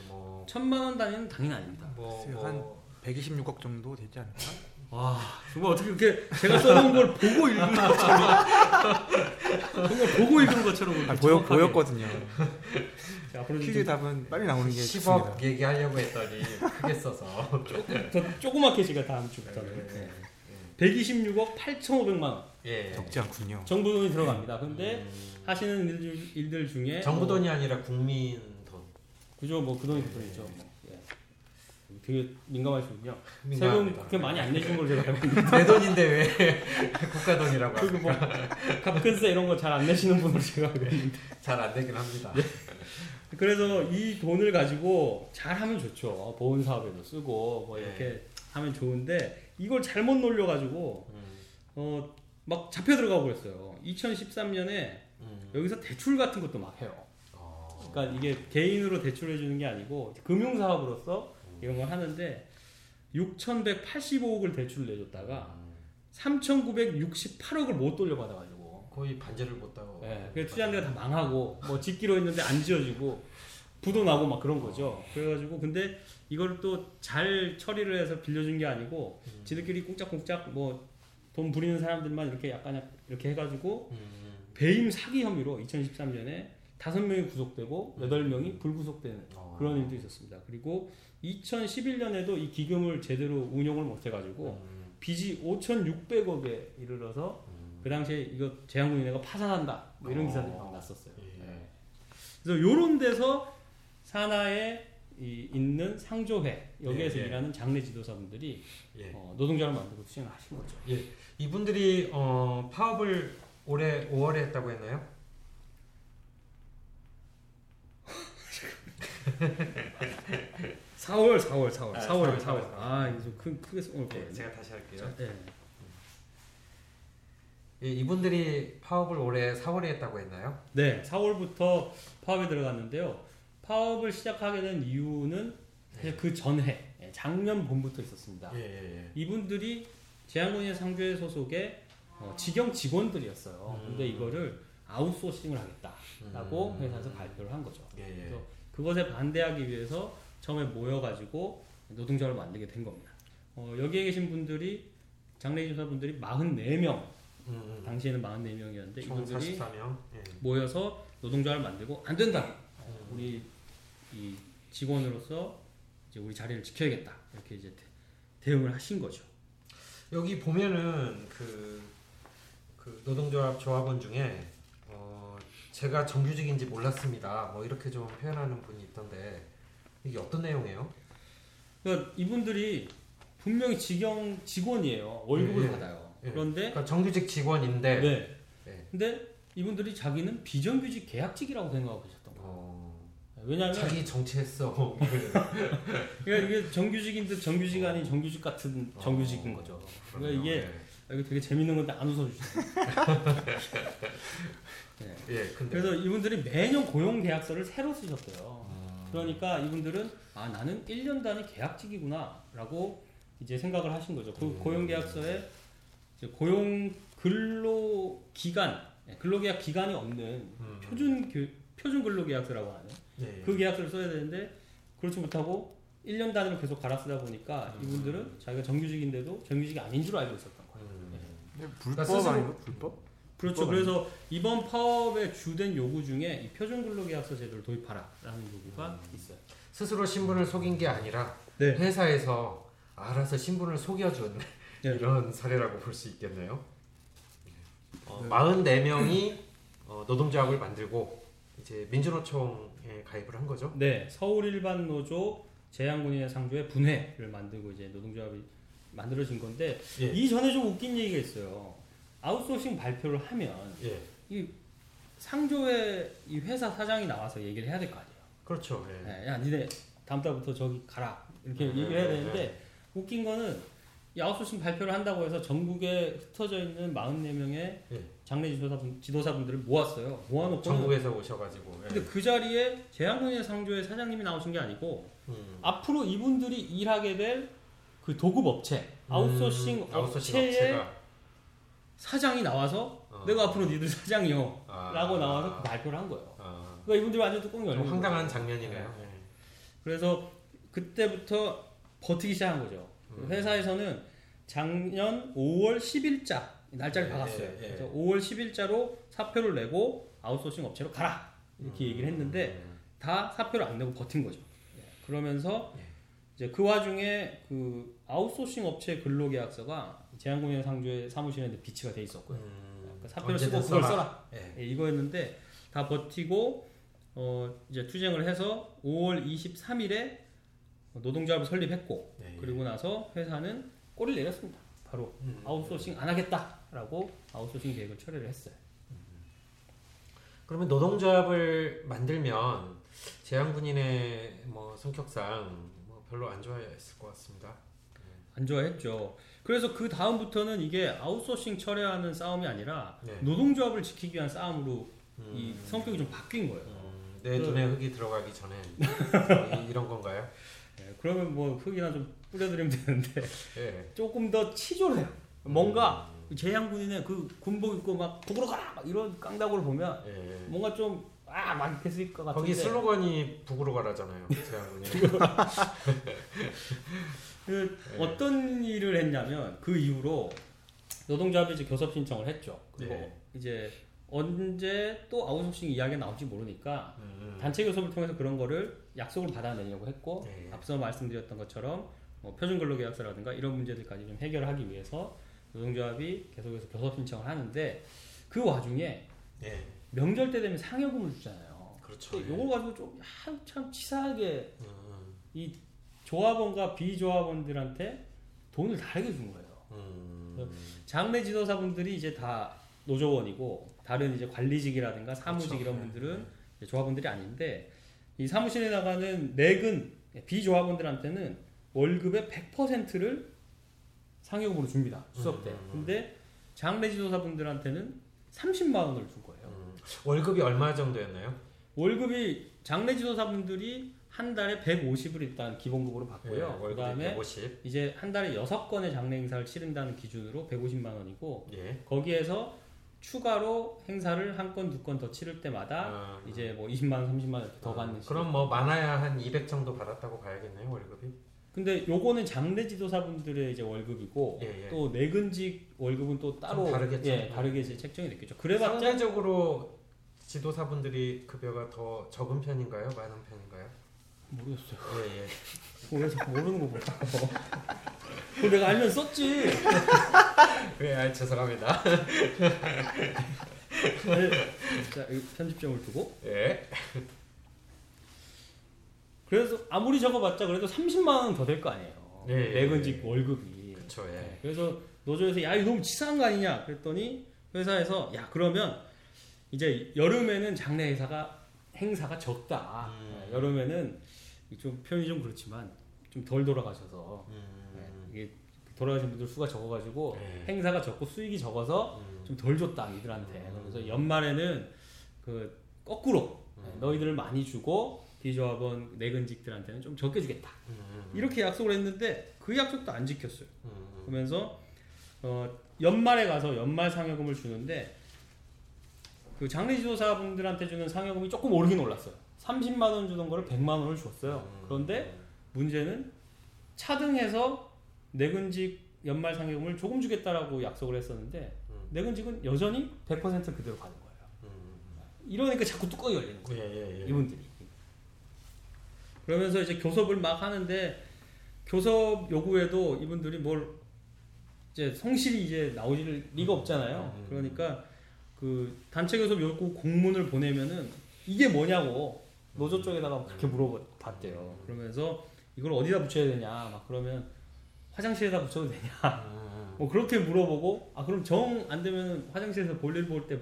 뭐
천만 원 단위는 당연히 아닙니다.
뭐, 뭐
126억 정도 되지 않을까?
와 정말 어떻게 이렇게 제가 써놓은 걸 보고 읽은 것처럼 정말 보고 읽은 것처럼
아, 보여. 보였거든요.
자, 앞으로
퀴즈
좀
답은 빨리 나오는 게 좋습니다.
10억 얘기하려고 했더니 크게 써서
더 조그맣게 제가 다음 주부터는
네.
네. 126억 8,500만 원
예.
적지 않군요.
정부 돈이 들어갑니다. 근데
음,
하시는 일들, 일들 중에
정부
뭐
돈이 아니라 국민 돈.
그죠 뭐 그 돈이 그 돈이죠. 뭐. 예. 되게 민감하시군요. 세금. 그렇게 많이 안 내신 걸 제가 알고 있는데
내 돈인데 왜 국가 돈이라고
그리고 뭐 갑근세 이런 거 잘 안 내시는 분으로 제가 알고 있는데
잘안 되긴 합니다.
그래서 이 돈을 가지고 잘 하면 좋죠. 보험 사업에도 쓰고 뭐 이렇게
네.
하면 좋은데 이걸 잘못 놀려 가지고
음,
어막 잡혀 들어가고 그랬어요. 2013년에
음.
여기서 대출 같은 것도 막 해요.
어,
그러니까 이게 개인으로 대출해 주는 게 아니고 금융 사업으로서 이런 걸 하는데 6,185억을 대출을 내줬다가
음,
3,968억을 못 돌려받아가지고
거의 반지를 못 따고.
예, 그래서 투자한 데가 다 망하고 뭐 짓기로 했는데 안 지어지고 부도 나고 막 그런 거죠. 그래가지고 근데 이걸 또 잘 처리를 해서 빌려준 게 아니고
음,
지들끼리 꽁짝꽁짝 뭐 돈 부리는 사람들만 이렇게 약간 이렇게 해가지고
음,
배임 사기 혐의로 2013년에 다섯 명이 구속되고 여덟 명이 불구속되는
어.
그런 일도 있었습니다. 그리고 2011년에도 이 기금을 제대로 운용을 못해가지고
음,
빚이 5,600억에 이르러서
음.
그 당시에 이거 제한군인회가 파산한다 뭐 이런
어.
기사들이 막 났었어요.
예.
예. 그래서 요런 데서 산하에 이 있는 상조회 여기에서
예, 예.
일하는 장례 지도사분들이
예.
어, 노동자를 만들고 투쟁을 하신 거죠.
이분들이 어, 파업을 올해 5월에 했다고 했나요?
4월, 4월, 4월,
아,
4월,
4월,
4월. 아, 이제 좀 큰, 크게
네,
거예요.
제가 다시 할게요.
네.
예, 이분들이 파업을 올해 4월에 했다고 했나요?
네, 4월부터 파업에 들어갔는데요. 파업을 시작하게 된 이유는 사실 그 전해, 예, 작년 봄부터 있었습니다.
예, 예, 예.
이분들이 제한군인 상조회 소속의 어, 직영 직원들이었어요.
음.
근데 이거를 아웃소싱을 하겠다라고
음.
회사에서 발표를 한 거죠.
예, 예.
그래서 그것에 반대하기 위해서 처음에 모여가지고 노동조합을 만들게 된 겁니다. 어, 여기에 계신 분들이 장례조사분들이 44명,
음, 음.
당시에는 44명이었는데
총
이분들이
44명. 예.
모여서 노동조합을 만들고 안 된다.
음.
우리 이 직원으로서 이제 우리 자리를 지켜야겠다. 이렇게 이제 대, 대응을 하신 거죠.
여기 보면은 그, 그 노동조합 조합원 중에 어, 제가 정규직인지 몰랐습니다. 뭐 이렇게 좀 표현하는 분이 있던데 이게 어떤 내용이에요?
그러니까 이분들이 분명히 직영 직원이에요. 월급을
예, 예.
받아요.
예.
그런데
그러니까 정규직 직원인데
네.
네.
근데 이분들이 자기는 비정규직 계약직이라고 생각하고 계셨던 거예요.
어,
왜냐하면
자기 정치했어.
그러니까 이게 정규직인데 정규직 아닌 정규직 같은 정규직인
어,
거죠.
그러네요.
그러니까 이게 아, 이거 되게 재밌는 건데 안 웃어주시네요. 네.
예, 예, 근데
그래서 이분들이 매년 고용 계약서를 새로 쓰셨어요.
음,
그러니까 이분들은 아 나는 1년 단위 계약직이구나라고 이제 생각을 하신 거죠. 그
음.
고용 계약서에 고용 근로 기간, 예, 근로계약 기간이 없는
음,
표준 교, 표준 근로계약서라고 하는
예, 예.
그 계약서를 써야 되는데 그렇지 못하고 1년 단위로 계속 갈아 쓰다 보니까
음.
이분들은 자기가 정규직인데도 정규직이 아닌 줄 알고 있었던 거예요.
음.
예.
근데 불법
스스로-
아닌가? 불법?
그렇죠. 그래서 이번 파업의 주된 요구 중에 이 표준 근로계약서 제도를 도입하라라는 요구가 있어요.
스스로 신분을 속인 게 아니라
네.
회사에서 알아서 신분을 속여준
네.
이런 사례라고 볼 수 있겠네요. 어,
네.
44명이 어, 노동조합을 만들고 이제 민주노총에 가입을 한 거죠.
네, 서울 일반 노조 제한군인의 상조의 분회를 만들고 이제 노동조합이 만들어진 건데
예.
이 전에 좀 웃긴 얘기가 있어요. 아웃소싱 발표를 하면
예.
이 상조회 이 회사 사장이 나와서 얘기를 해야 될 거 아니에요.
그렇죠. 예.
네, 야, 니네 다음 달부터 저기 가라 이렇게
네,
얘기를 해야
네,
되는데 웃긴 거는 이 아웃소싱 발표를 한다고 해서 전국에 흩어져 있는 44명의
예.
장례 지도사분, 지도사분들을 모았어요. 모아놓고
전국에서 오셔가지고. 예.
근데 그 자리에 재향군인회 상조회 사장님이 나오신 게 아니고
음.
앞으로 이분들이 일하게 될 그 도급 업체, 아웃소싱
음, 아웃소싱
업체의 사장이 나와서
어.
내가 앞으로 니들 사장이요
아.
라고 나와서 발표를 한 거예요.
아,
그러니까 이분들이 완전 뚜껑이
좀
열린 거예요.
황당한 장면이네요.
네. 그래서 그때부터 버티기 시작한 거죠.
음.
회사에서는 작년 5월 10일자 날짜를
예,
박았어요.
예, 예.
그래서 5월 10일자로 사표를 내고 아웃소싱 업체로 가라 이렇게 얘기를 했는데
음.
다 사표를 안 내고 버틴 거죠. 예. 그러면서
예.
이제 그 와중에 그 아웃소싱 업체 근로계약서가 재향군인 상조회 사무실에 비치가 돼 있었고요.
음,
그러니까 사표를 쓰고 그걸
써라.
써라. 이거였는데 다 버티고 어 이제 투쟁을 해서 5월 23일에 노동조합을 설립했고
예, 예.
그리고 나서 회사는 꼬리를 내렸습니다. 바로
음.
아웃소싱 안 하겠다라고 아웃소싱 계획을 철회를 했어요.
그러면 노동조합을 만들면 재향군인회 뭐 성격상 뭐 별로 안 좋아했을 것 같습니다.
안 좋아했죠. 그래서 그 다음부터는 이게 아웃소싱 철회하는 싸움이 아니라
네.
노동조합을 지키기 위한 싸움으로
음.
이 성격이 좀 바뀐 거예요.
음, 내
그-
눈에 흙이 들어가기 전에 이- 이런 건가요?
예, 그러면 뭐 흙이나 좀 뿌려드리면 되는데
예.
조금 더 치졸해요. 뭔가 재향군인의 그 군복 입고 막 북으로 가라 막 이런 깡다구를 보면
예.
뭔가 좀 아막 이렇게 쓸것 같은데
거기 슬로건이 북으로 가라잖아요. 재향군인.
그
네.
어떤 일을 했냐면 그 이후로 노동조합이 이제 교섭 신청을 했죠. 그리고
네.
이제 언제 또 아웃소싱 이야기가 나올지 모르니까
음.
단체 교섭을 통해서 그런 거를 약속을 받아내려고 했고
네.
앞서 말씀드렸던 것처럼 뭐 표준 근로계약서라든가 이런 문제들까지 좀 해결하기 위해서 노동조합이 계속해서 교섭 신청을 하는데 그 와중에
예.
명절 때 되면 상여금을 주잖아요.
그렇죠.
요걸 가지고 좀참 치사하게
음,
이 조합원과 비조합원들한테 돈을 다르게 준 거예요.
음.
장래 지도사분들이 이제 다 노조원이고 다른 이제 관리직이라든가 사무직
그렇죠.
이런
네.
분들은 이제 조합원들이 아닌데 이 사무실에 나가는 내근 비조합원들한테는 월급의 100%를 상여금으로 줍니다 수업 때.
음.
근데 장래 지도사분들한테는 30만 원을 준 거예요.
음. 월급이 얼마 정도였나요?
월급이 장래 지도사분들이 한 달에 150을 일단 기본급으로 받고요.
예,
그다음에
150.
이제 한 달에 6건의 장례 행사를 치른다는 기준으로 150만 원이고
예.
거기에서 추가로 행사를 한 건, 두 건 더 치를 때마다
아,
이제 뭐 20만 원, 30만 원더
아,
받는 식으로.
그럼 뭐 많아야 한 200 정도 받았다고 봐야겠네요 월급이.
근데 요거는 장례 지도사분들의 이제 월급이고
예, 예.
또 내근직 월급은 또 따로
좀 다르겠죠.
예, 다르게 이제 책정이 됐겠죠. 그래봤자
상대적으로 지도사분들이 급여가 더 적은 편인가요? 많은 편인가요?
모르겠어요.
예, 예.
그래서 모르는 거 보고. 그거 내가 알면 썼지.
예, 아, 죄송합니다.
자, 이 편집점을 두고.
예.
그래서 아무리 적어봤자 그래도 30만 원 더 될 거 아니에요.
예, 예,
내근직
예.
월급이.
그렇죠. 예.
네, 그래서 노조에서 야 이거 너무 치사한 거 아니냐 그랬더니 회사에서 야 그러면 이제 여름에는 장례 행사가 행사가 적다.
음.
네, 여름에는 좀 표현이 좀 그렇지만 좀 덜 돌아가셔서 네,
음.
이게 돌아가신 분들 수가 적어가지고
네.
행사가 적고 수익이 적어서
음.
좀덜 줬다 이들한테.
음.
그래서 연말에는 그 거꾸로 네,
음.
너희들을 많이 주고 비조합원 내근직들한테는 좀 적게 주겠다.
음.
이렇게 약속을 했는데 그 약속도 안 지켰어요.
음.
그러면서 어, 연말에 가서 연말 상여금을 주는데 그 장례 지도사분들한테 주는 상여금이 조금 오르긴 올랐어요. 30만 원 주던 거를 100만 원을 줬어요.
음.
그런데 문제는 차등해서 내근직 연말 상여금을 조금 주겠다라고 약속을 했었는데
음.
내근직은 여전히 100% 그대로 가는 거예요.
음.
이러니까 자꾸 뚜껑이 열리는 거예요.
예, 예, 예.
이분들이. 그러면서 이제 교섭을 막 하는데 교섭 요구에도 이분들이 뭘 이제 성실히 이제 나오질 리가 없잖아요.
음.
그러니까 그 단체 교섭 요구 공문을 보내면은 이게 뭐냐고 노조 쪽에다가 그렇게 물어봤대요. 그러면서 이걸 어디다 붙여야 되냐 막 그러면 화장실에다 붙여도 되냐
음.
뭐 그렇게 물어보고 아 그럼 정 안 되면 화장실에서 볼일 볼 때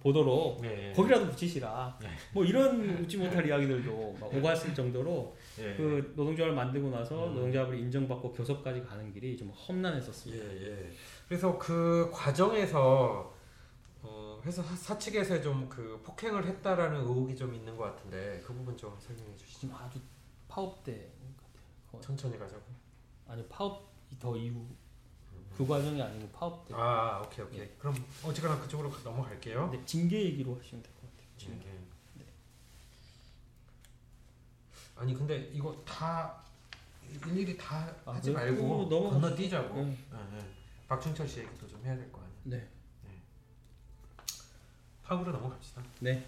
보도록
예, 예.
거기라도 붙이시라.
네.
뭐 이런 웃지 못할 이야기들도 막 오갔을 정도로
예.
그 노동조합을 만들고 나서
음.
노동조합을 인정받고 교섭까지 가는 길이 좀 험난했었습니다.
예, 예. 그래서 그 과정에서 어, 회사 사- 사측에서 좀 그 폭행을 했다라는 의혹이 좀 있는 것 같은데 그 부분 좀 설명해 주시죠.
지금 아주 파업 때 같아요.
천천히 가자고.
아니 파업 더 이후 그 과정이 아니고 파업 때.
아 오케이 오케이. 그럼 어쨌거나 그쪽으로 넘어갈게요.
근데 징계 얘기로 하시면 될 것 같아요.
징계.
네.
아니 근데 이거 다 일일이 다
아,
하지? 말고. 건너뛰자고.
네.
네, 네. 박준철 씨 얘기도 좀 해야 될 거 아니에요.
네.
파업으로 넘어갑시다.
네.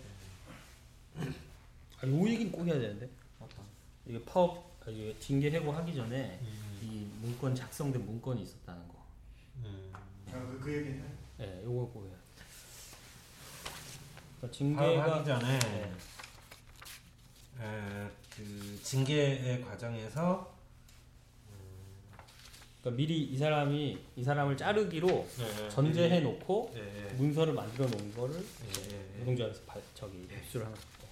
아니, 요 얘기는 꼭 해야 되는데.
어떤?
이게 파업, 아, 이게 징계 해고하기 전에 이 문건 작성된 문건이 있었다는 거.
음.
그, 그 얘기는
네, 요거 꼭 해야 돼. 그러니까 징계가
전에
네.
에, 그 징계의 과정에서
그러니까 미리 이 사람이 이 사람을 자르기로
네,
전제해 놓고
예, 예,
문서를 만들어 놓은 거를
예.
노동조합에서 발- 저기
예.
입수를 하는 거고.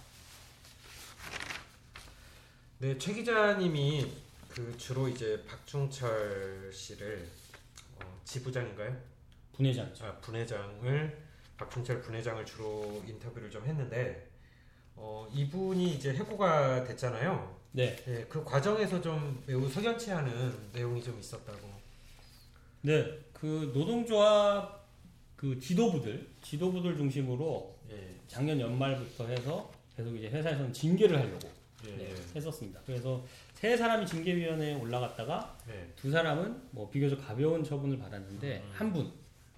네, 최 기자님이 그 주로 이제 박중철 씨를 어, 지부장인가요?
분회장이죠.
아, 분회장을 박준철 분회장을 주로 인터뷰를 좀 했는데 어, 이분이 이제 해고가 됐잖아요.
네.
예, 그 과정에서 좀 매우 석연치 않은 내용이 좀 있었다고.
네. 그 노동조합 그 지도부들 지도부들 중심으로
예,
작년 연말부터 해서 계속 이제 회사에서는 징계를 하려고
예,
네,
예,
했었습니다. 그래서 세 사람이 징계위원회에 올라갔다가
예.
두 사람은 뭐 비교적 가벼운 처분을 받았는데
음.
한분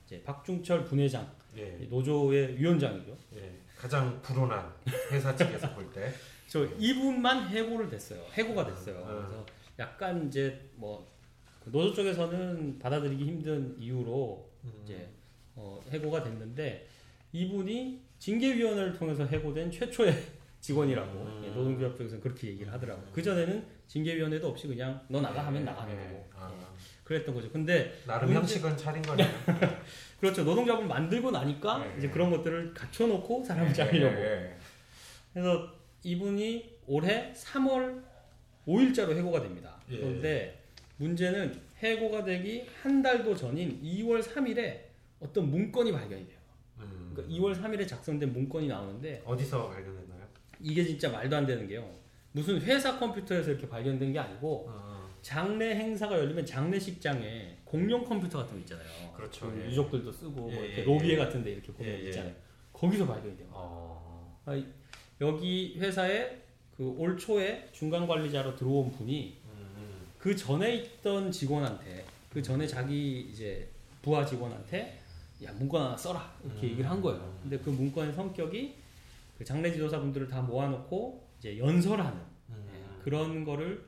이제 박중철 분회장
예,
노조의 위원장이죠.
예. 가장 불온한 회사 측에서 볼 때.
저 이분만 해고를 됐어요. 해고가 됐어요.
음.
그래서 약간 이제 뭐그 노조 쪽에서는 받아들이기 힘든 이유로
음,
이제 어, 해고가 됐는데 이분이 징계위원회를 통해서 해고된 최초의 직원이라고
음.
예, 노동조합 쪽에서는 그렇게 얘기를 하더라고요. 그 전에는 징계위원회도 없이 그냥 너 나가 하면
예,
나가는
예.
거고
아,
예, 그랬던 거죠. 근데
나름 형식은 차린 거네요.
그렇죠. 노동조합을 만들고 나니까
예,
이제
예.
그런 것들을 갖춰놓고 사람을.
예,
그래서 이분이 올해 3월 5일자로 해고가 됩니다.
예.
그런데 문제는 해고가 되기 한 달도 전인 2월 3일에 어떤 문건이 발견이 돼요.
음.
그러니까 2월 3일에 작성된 문건이 나오는데
어디서 발견했나요?
이게 진짜 말도 안 되는 게요. 무슨 회사 컴퓨터에서 이렇게 발견된 게 아니고
어,
장례 행사가 열리면 장례식장에 공용 컴퓨터 같은 거 있잖아요.
그렇죠.
그
예.
유족들도 쓰고 뭐
예,
이렇게
예,
로비에
예.
같은데 이렇게 보면. 있잖아요. 거기서 발견이 돼요.
어,
아, 여기 회사에 그 올 초에 중간 관리자로 들어온 분이
음,
그 전에 있던 직원한테 그 전에 자기 이제 부하 직원한테 야 문건 하나 써라 이렇게
음.
얘기를 한 거예요. 근데 그 문건의 성격이 그 장례 지도사분들을 다 모아놓고 이제 연설하는
음,
예, 그런 거를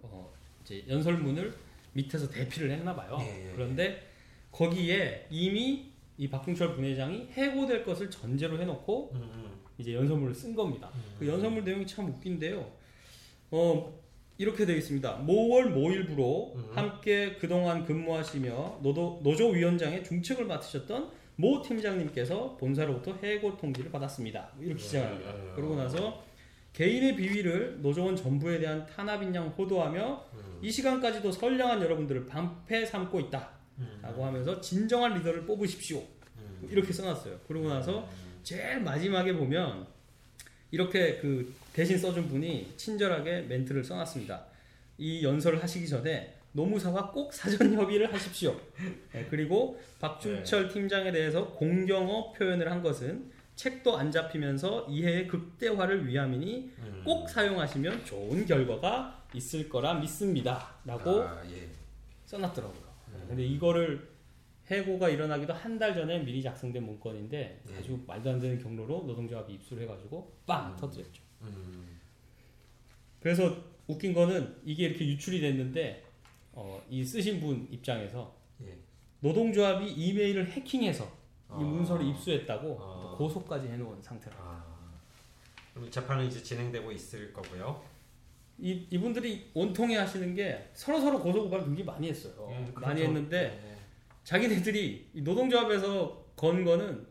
어 이제 연설문을 밑에서 대피를 했나 봐요.
예, 예,
그런데 거기에 이미 이 박중철 분회장이 해고될 것을 전제로 해놓고
음, 음,
이제 연설문을 쓴 겁니다.
음.
그 연설문 내용이 참 웃긴데요. 어, 이렇게 되어 있습니다. 모월 모일부로
음.
함께 그동안 근무하시며 노도, 노조 위원장의 중책을 맡으셨던 모 팀장님께서 본사로부터 해고 통지를 받았습니다. 이렇게 시작합니다.
음.
그러고 나서 개인의 비위를 노조원 전부에 대한 탄압인 양 호도하며
음,
이 시간까지도 선량한 여러분들을 방패 삼고 있다.
음,
라고 하면서 진정한 리더를 뽑으십시오.
음.
이렇게 써놨어요. 그러고 나서 제일 마지막에 보면 이렇게 그 대신 써준 분이 친절하게 멘트를 써놨습니다. 이 연설을 하시기 전에 노무사와 꼭 사전 협의를 하십시오. 네, 그리고 박준철 팀장에 대해서 공경어 표현을 한 것은 책도 안 잡히면서 이해의 극대화를 위함이니
음.
꼭 사용하시면 좋은 결과가 있을 거라 믿습니다. 라고
아, 예.
써놨더라고요.
음.
근데 이거를 해고가 일어나기도 한 달 전에 미리 작성된 문건인데
네.
아주 말도 안 되는 경로로 노동조합이 입수를 해가지고 빵
음.
터뜨렸죠.
음,
그래서 웃긴 거는 이게 이렇게 유출이 됐는데 어, 이 쓰신 분 입장에서
예.
노동조합이 이메일을 해킹해서
아.
이 문서를 입수했다고
아.
또 고소까지 해놓은 상태라.
아, 그럼 재판은 이제 진행되고 있을 거고요.
이 이분들이 원통해 하시는 게 서로 서로 고소 고발 굉장히 많이 했어요.
예,
많이
그렇죠.
했는데
예.
자기네들이 이 노동조합에서 건 거는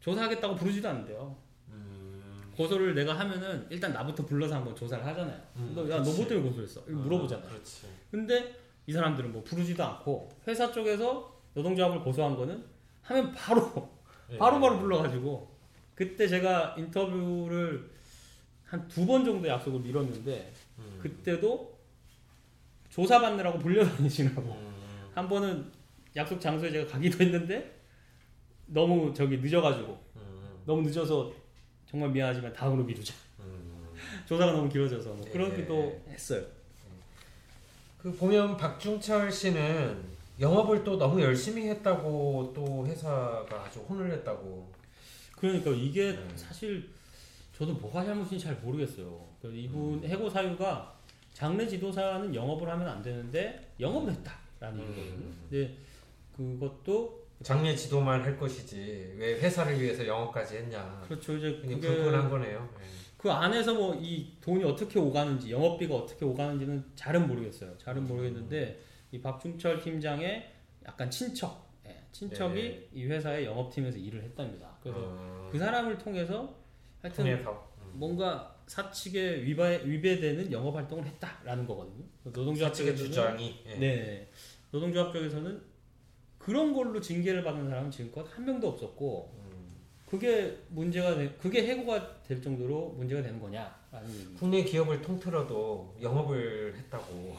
조사하겠다고 부르지도 않는데요.
음,
고소를 내가 하면은 일단 나부터 불러서 한번 조사를 하잖아요.
음,
너, 야, 너
그치.
뭐 때문에 고소했어? 이거 물어보잖아요.
아.
근데 이 사람들은 뭐 부르지도 않고 회사 쪽에서 노동조합을 고소한 거는 하면 바로
예.
바로바로 불러가지고 그때 제가 인터뷰를 한 두 번 정도 약속을 미뤘는데
음,
그때도 조사받느라고 불려다니시라고
음,
한 번은 약속 장소에 제가 가기도 했는데 너무 저기 늦어가지고
음,
너무 늦어서 정말 미안하지만 다음으로 미루자.
음.
조사가 너무 길어져서 뭐
예.
그러기도 했어요.
그 보면 박중철 씨는 영업을 또 너무 열심히 했다고 또 회사가 아주 혼을 냈다고.
그러니까 이게
네.
사실 저도 뭐가 잘못인지 잘 모르겠어요. 그 이분 해고 사유가 장례 지도사는 영업을 하면 안 되는데 영업을 했다라는
음.
근데 그것도
장례 지도만 할 것이지 왜 회사를 위해서 영업까지 했냐.
그렇죠. 이제
그게 불편한 거네요. 예.
그 안에서 뭐 이 돈이 어떻게 오가는지 영업비가 어떻게 오가는지는 잘은 모르겠어요. 잘은 모르겠는데 이 박중철 팀장의 약간 친척, 예, 친척이
예.
이 회사의 영업팀에서 일을 했답니다. 그래서
어,
그 사람을 통해서 하여튼
통해서. 음.
뭔가 사측에 위배, 위배되는 영업 활동을 했다라는 거거든요. 노동조합
사측의
쪽에서는
주장이. 예.
네, 노동조합 쪽에서는 그런 걸로 징계를 받는 사람은 지금껏 한 명도 없었고
음.
그게 문제가 돼, 그게 해고가 될 정도로 문제가 되는 얘기입니다.
국내 기업을 통틀어도 영업을 했다고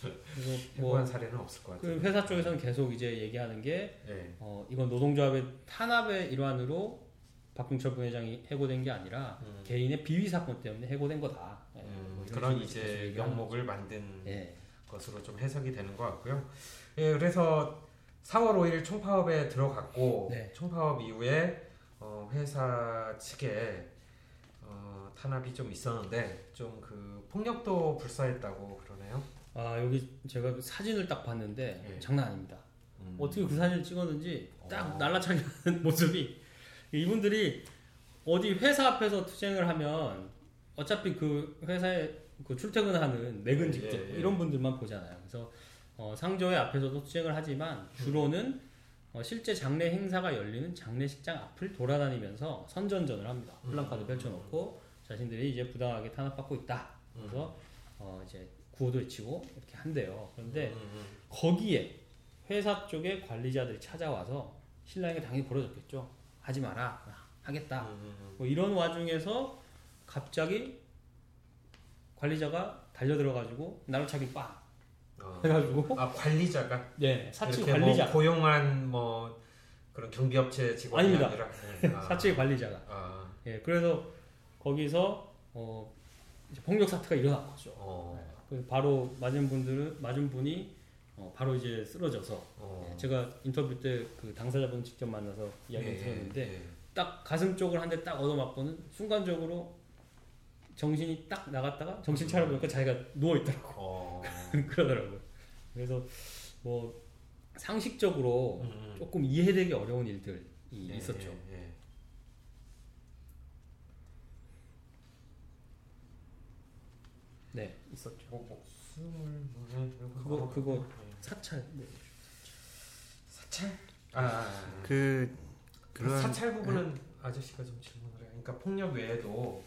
해고한
뭐
사례는 없을
것그
같아요.
회사 쪽에서는 계속 이제 얘기하는 게
예.
어, 이건 노동조합의 탄압의 일환으로 박근철 부회장이 해고된 게 아니라
음.
개인의 비위 사건 때문에 해고된 거다. 예,
음,
뭐
그런 이제 명목을 만든.
예.
것으로 좀 해석이 되는 것 같고요. 예, 그래서 4월 5일 총파업에 들어갔고
네.
총파업 이후에 어, 회사 측에 어, 탄압이 좀 있었는데 좀 그 폭력도 불사했다고 그러네요.
아 여기 제가 그 사진을 딱 봤는데
예.
장난 아닙니다.
음.
어떻게 그 사진을 찍었는지 딱
어.
날라차게 하는 모습이 이분들이 어디 회사 앞에서 투쟁을 하면 어차피 그 회사에 그 출퇴근하는 내근
예,
직접
예, 예.
이런 분들만 보잖아요. 그래서 어, 상조회 앞에서도 투쟁을 하지만 주로는 어, 실제 장례 행사가 열리는 장례식장 앞을 돌아다니면서 선전전을 합니다.
음.
플랜카드 펼쳐놓고 자신들이 이제 부당하게 탄압받고 있다. 그래서 어, 이제 구호도 외치고 이렇게 한대요. 그런데
음, 음,
거기에 회사 쪽의 관리자들이 찾아와서 신랑에게 당연히 벌어졌겠죠. 하지 마라. 하겠다.
음, 음,
뭐 이런 와중에서 갑자기 관리자가 달려들어가지고 나루차기 빵
어.
해가지고
아 관리자가
네 사측
이렇게
관리자
뭐 고용한 뭐 그런 경비업체 직원이
아닙니다.
아니라 예. 아.
사측 관리자가
아,
예 그래서 거기서 어 폭력 사태가 일어난 거죠.
어,
그 바로 맞은 분들은 맞은 분이 어 바로 이제 쓰러져서
어.
예, 제가 인터뷰 때 그 당사자분 직접 만나서 이야기를
예,
들었는데
예.
딱 가슴 쪽을 한 대 딱 얻어맞고는 순간적으로 정신이 딱 나갔다가 정신 차려보니까 자기가 누워 있더라고
어.
그러더라고요. 그래서 뭐 상식적으로
음, 음.
조금 이해되기 어려운 일들이
예,
있었죠.
예, 예.
네, 있었죠.
뭐 목숨을 뭐
그거 그거
예.
사찰. 네.
사찰? 아, 아, 아. 그그
그런
사찰 부분은 아저씨가 좀 질문을 해요. 그러니까 폭력 외에도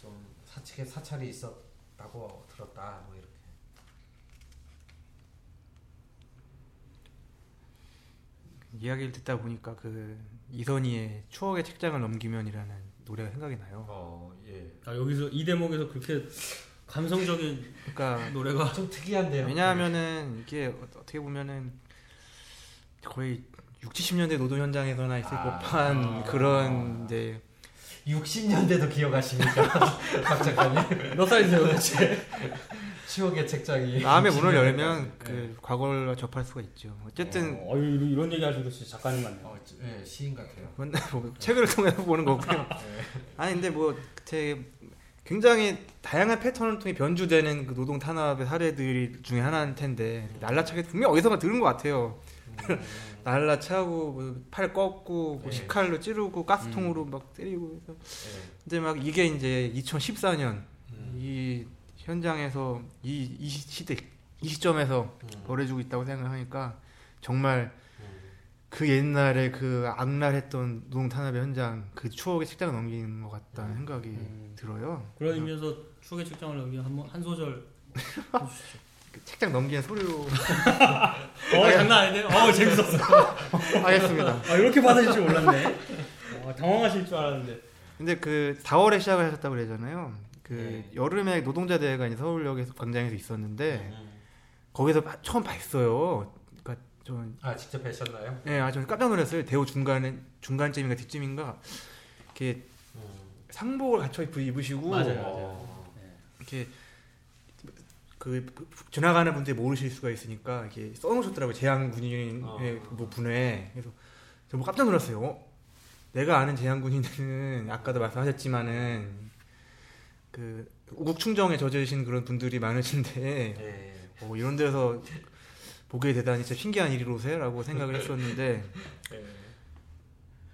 좀 사측에 사찰이 있었다고 들었다. 뭐 이렇게.
이야기를 듣다 보니까 그 이선희의 추억의 책장을 넘기면이라는 노래가 생각이 나요.
어, 예.
아 여기서 이 대목에서 그렇게 감성적인
그러니까
노래가
좀 특이한데요.
왜냐하면은 이게 어- 어떻게 보면은 거의 6, 70년대 노동 현장에서나 있을
아.
법한
아.
그런 이제
60년대도 기억하십니까? 박 작가님.
몇 살이세요 도대체?
추억의 책장이.
마음의 문을
60년대까지.
열면
예.
그 과거를 접할 수가 있죠. 어쨌든
어, 이런, 이런 얘기 하시고 진짜 작가님 같네요.
어, 예, 시인 같아요.
그건 뭐 책을 통해서 보는 거고요.
예.
아니 근데 뭐 되게 굉장히 다양한 패턴을 통해 변주되는 그 노동 탄압의 사례들 중에 하나일 텐데 날라차게 분명 히 어디선가 들은 것 같아요.
음,
날라 차고 뭐 팔 꺾고 뭐
네.
식칼로 찌르고 가스통으로 막 때리고 해서
예.
근데 막 이게 이제 2014년
음,
이 현장에서 이, 이 시대 이 시점에서
음,
벌어지고 있다고 생각하니까 정말
음.
그 옛날에 그 악랄했던 노동 탄압의 현장 그 추억의 책장을 넘기는 것 같다는 생각이
음.
들어요.
그런 의미에서 추억의 책장을 여기 한번 한 소절 해주시죠.
그 책장 넘기는 소리로
어 장난 아닌데? 어 재밌었어.
하겠습니다.
아 이렇게 받으실 줄 몰랐네. 어, 당황하실 줄 알았는데.
근데 그 4월에 시작을 하셨다고 그러잖아요. 그
네.
여름에 노동자 대회가 이제 서울역에서 광장에서 있었는데
음.
거기서 바- 처음 봤어요. 그러니까
전아 직접 뵈셨나요?
예, 아, 저는 깜짝 놀랐어요. 대우 중간에 중간쯤인가 뒤쯤인가 이렇게
음.
상복을 갖춰 입- 입으시고
맞아요, 맞아요.
어.
네.
이렇게 그 지나가는 분들이 모르실 수가 있으니까 이렇게 써놓으셨더라고요. 재향 군인의
어.
뭐 분에 그래서 저뭐 깜짝 놀랐어요. 어? 내가 아는 재향 군인은 아까도 말씀하셨지만은 그 우국 충정에 젖으신 그런 분들이 많으신데
예.
어, 이런 데서 보게 되다니 진짜 신기한 일이로세라고 생각을 했었는데
예.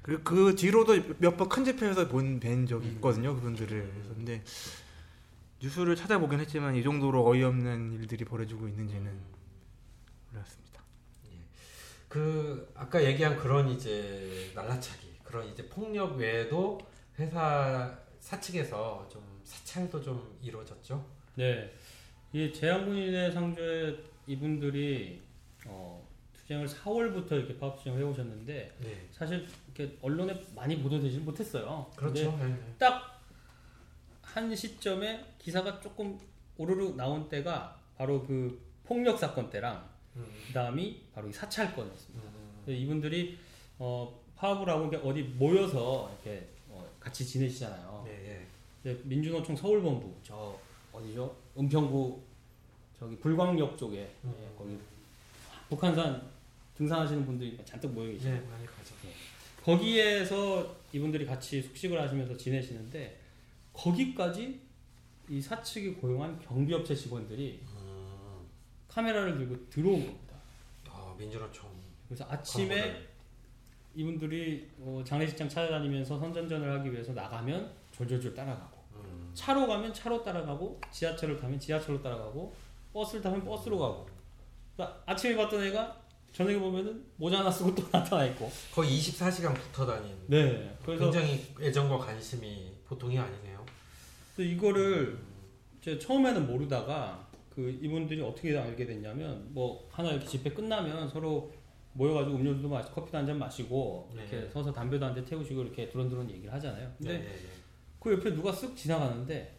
그리고 그 뒤로도 몇 번 큰 집회에서 본 뵌 적이
음.
있거든요 그분들을 그래서 근데 뉴스를 찾아보긴 했지만 이 정도로 어이없는 일들이 벌어지고 있는지는
음.
몰랐습니다.
그 아까 얘기한 그런 이제 날라차기 그런 이제 폭력 외에도 회사 사측에서 좀 사찰도 좀 이루어졌죠.
네. 이 재향군인의 상조에 이분들이 어, 투쟁을 4월부터 이렇게 파업 투쟁을 해오셨는데
네.
사실 이렇게 언론에 많이 보도되지 못했어요.
그렇죠. 네, 네.
딱 한 시점에 기사가 조금 오르르 나온 때가 바로 그 폭력 사건 때랑
음,
그 다음이 바로 이 사찰 건이었습니다.
음,
그래서 이분들이 어, 파업을 하고 어디 모여서 이렇게 어, 같이 지내시잖아요.
네, 예.
이제 민주노총 서울본부 저 어디죠? 은평구 저기 불광역 쪽에
음.
예, 거기 북한산 등산하시는 분들이 잔뜩 모여 계시죠.
네, 많이 가죠.
거기에서 이분들이 같이 숙식을 하시면서 지내시는데 거기까지 이 사측이 고용한 경비업체 직원들이
음,
카메라를 들고 들어온 겁니다.
어, 민주노총
그래서 아침에
광고를.
이분들이 어, 장례식장 찾아다니면서 선전전을 하기 위해서 나가면 졸졸졸 따라가고
음,
차로 가면 차로 따라가고 지하철을 타면 지하철로 따라가고 버스를 타면 버스로 가고 그러니까 아침에 봤던 애가 저녁에 보면은 모자 하나 쓰고 또 나타나 있고
거의 24시간 붙어 다닌
네 그래서
굉장히 애정과 관심이 보통이 아니네요.
그래서 이거를 제가 처음에는 모르다가 그 이분들이 어떻게 알게 됐냐면 뭐 하나 이렇게 집회 끝나면 서로 모여가지고 음료수도 마시 커피도 한 잔 마시고 이렇게
네.
서서 담배도 한 대 태우시고 이렇게 두런두런 얘기를 하잖아요. 근데
네, 네, 네.
그 옆에 누가 쓱 지나가는데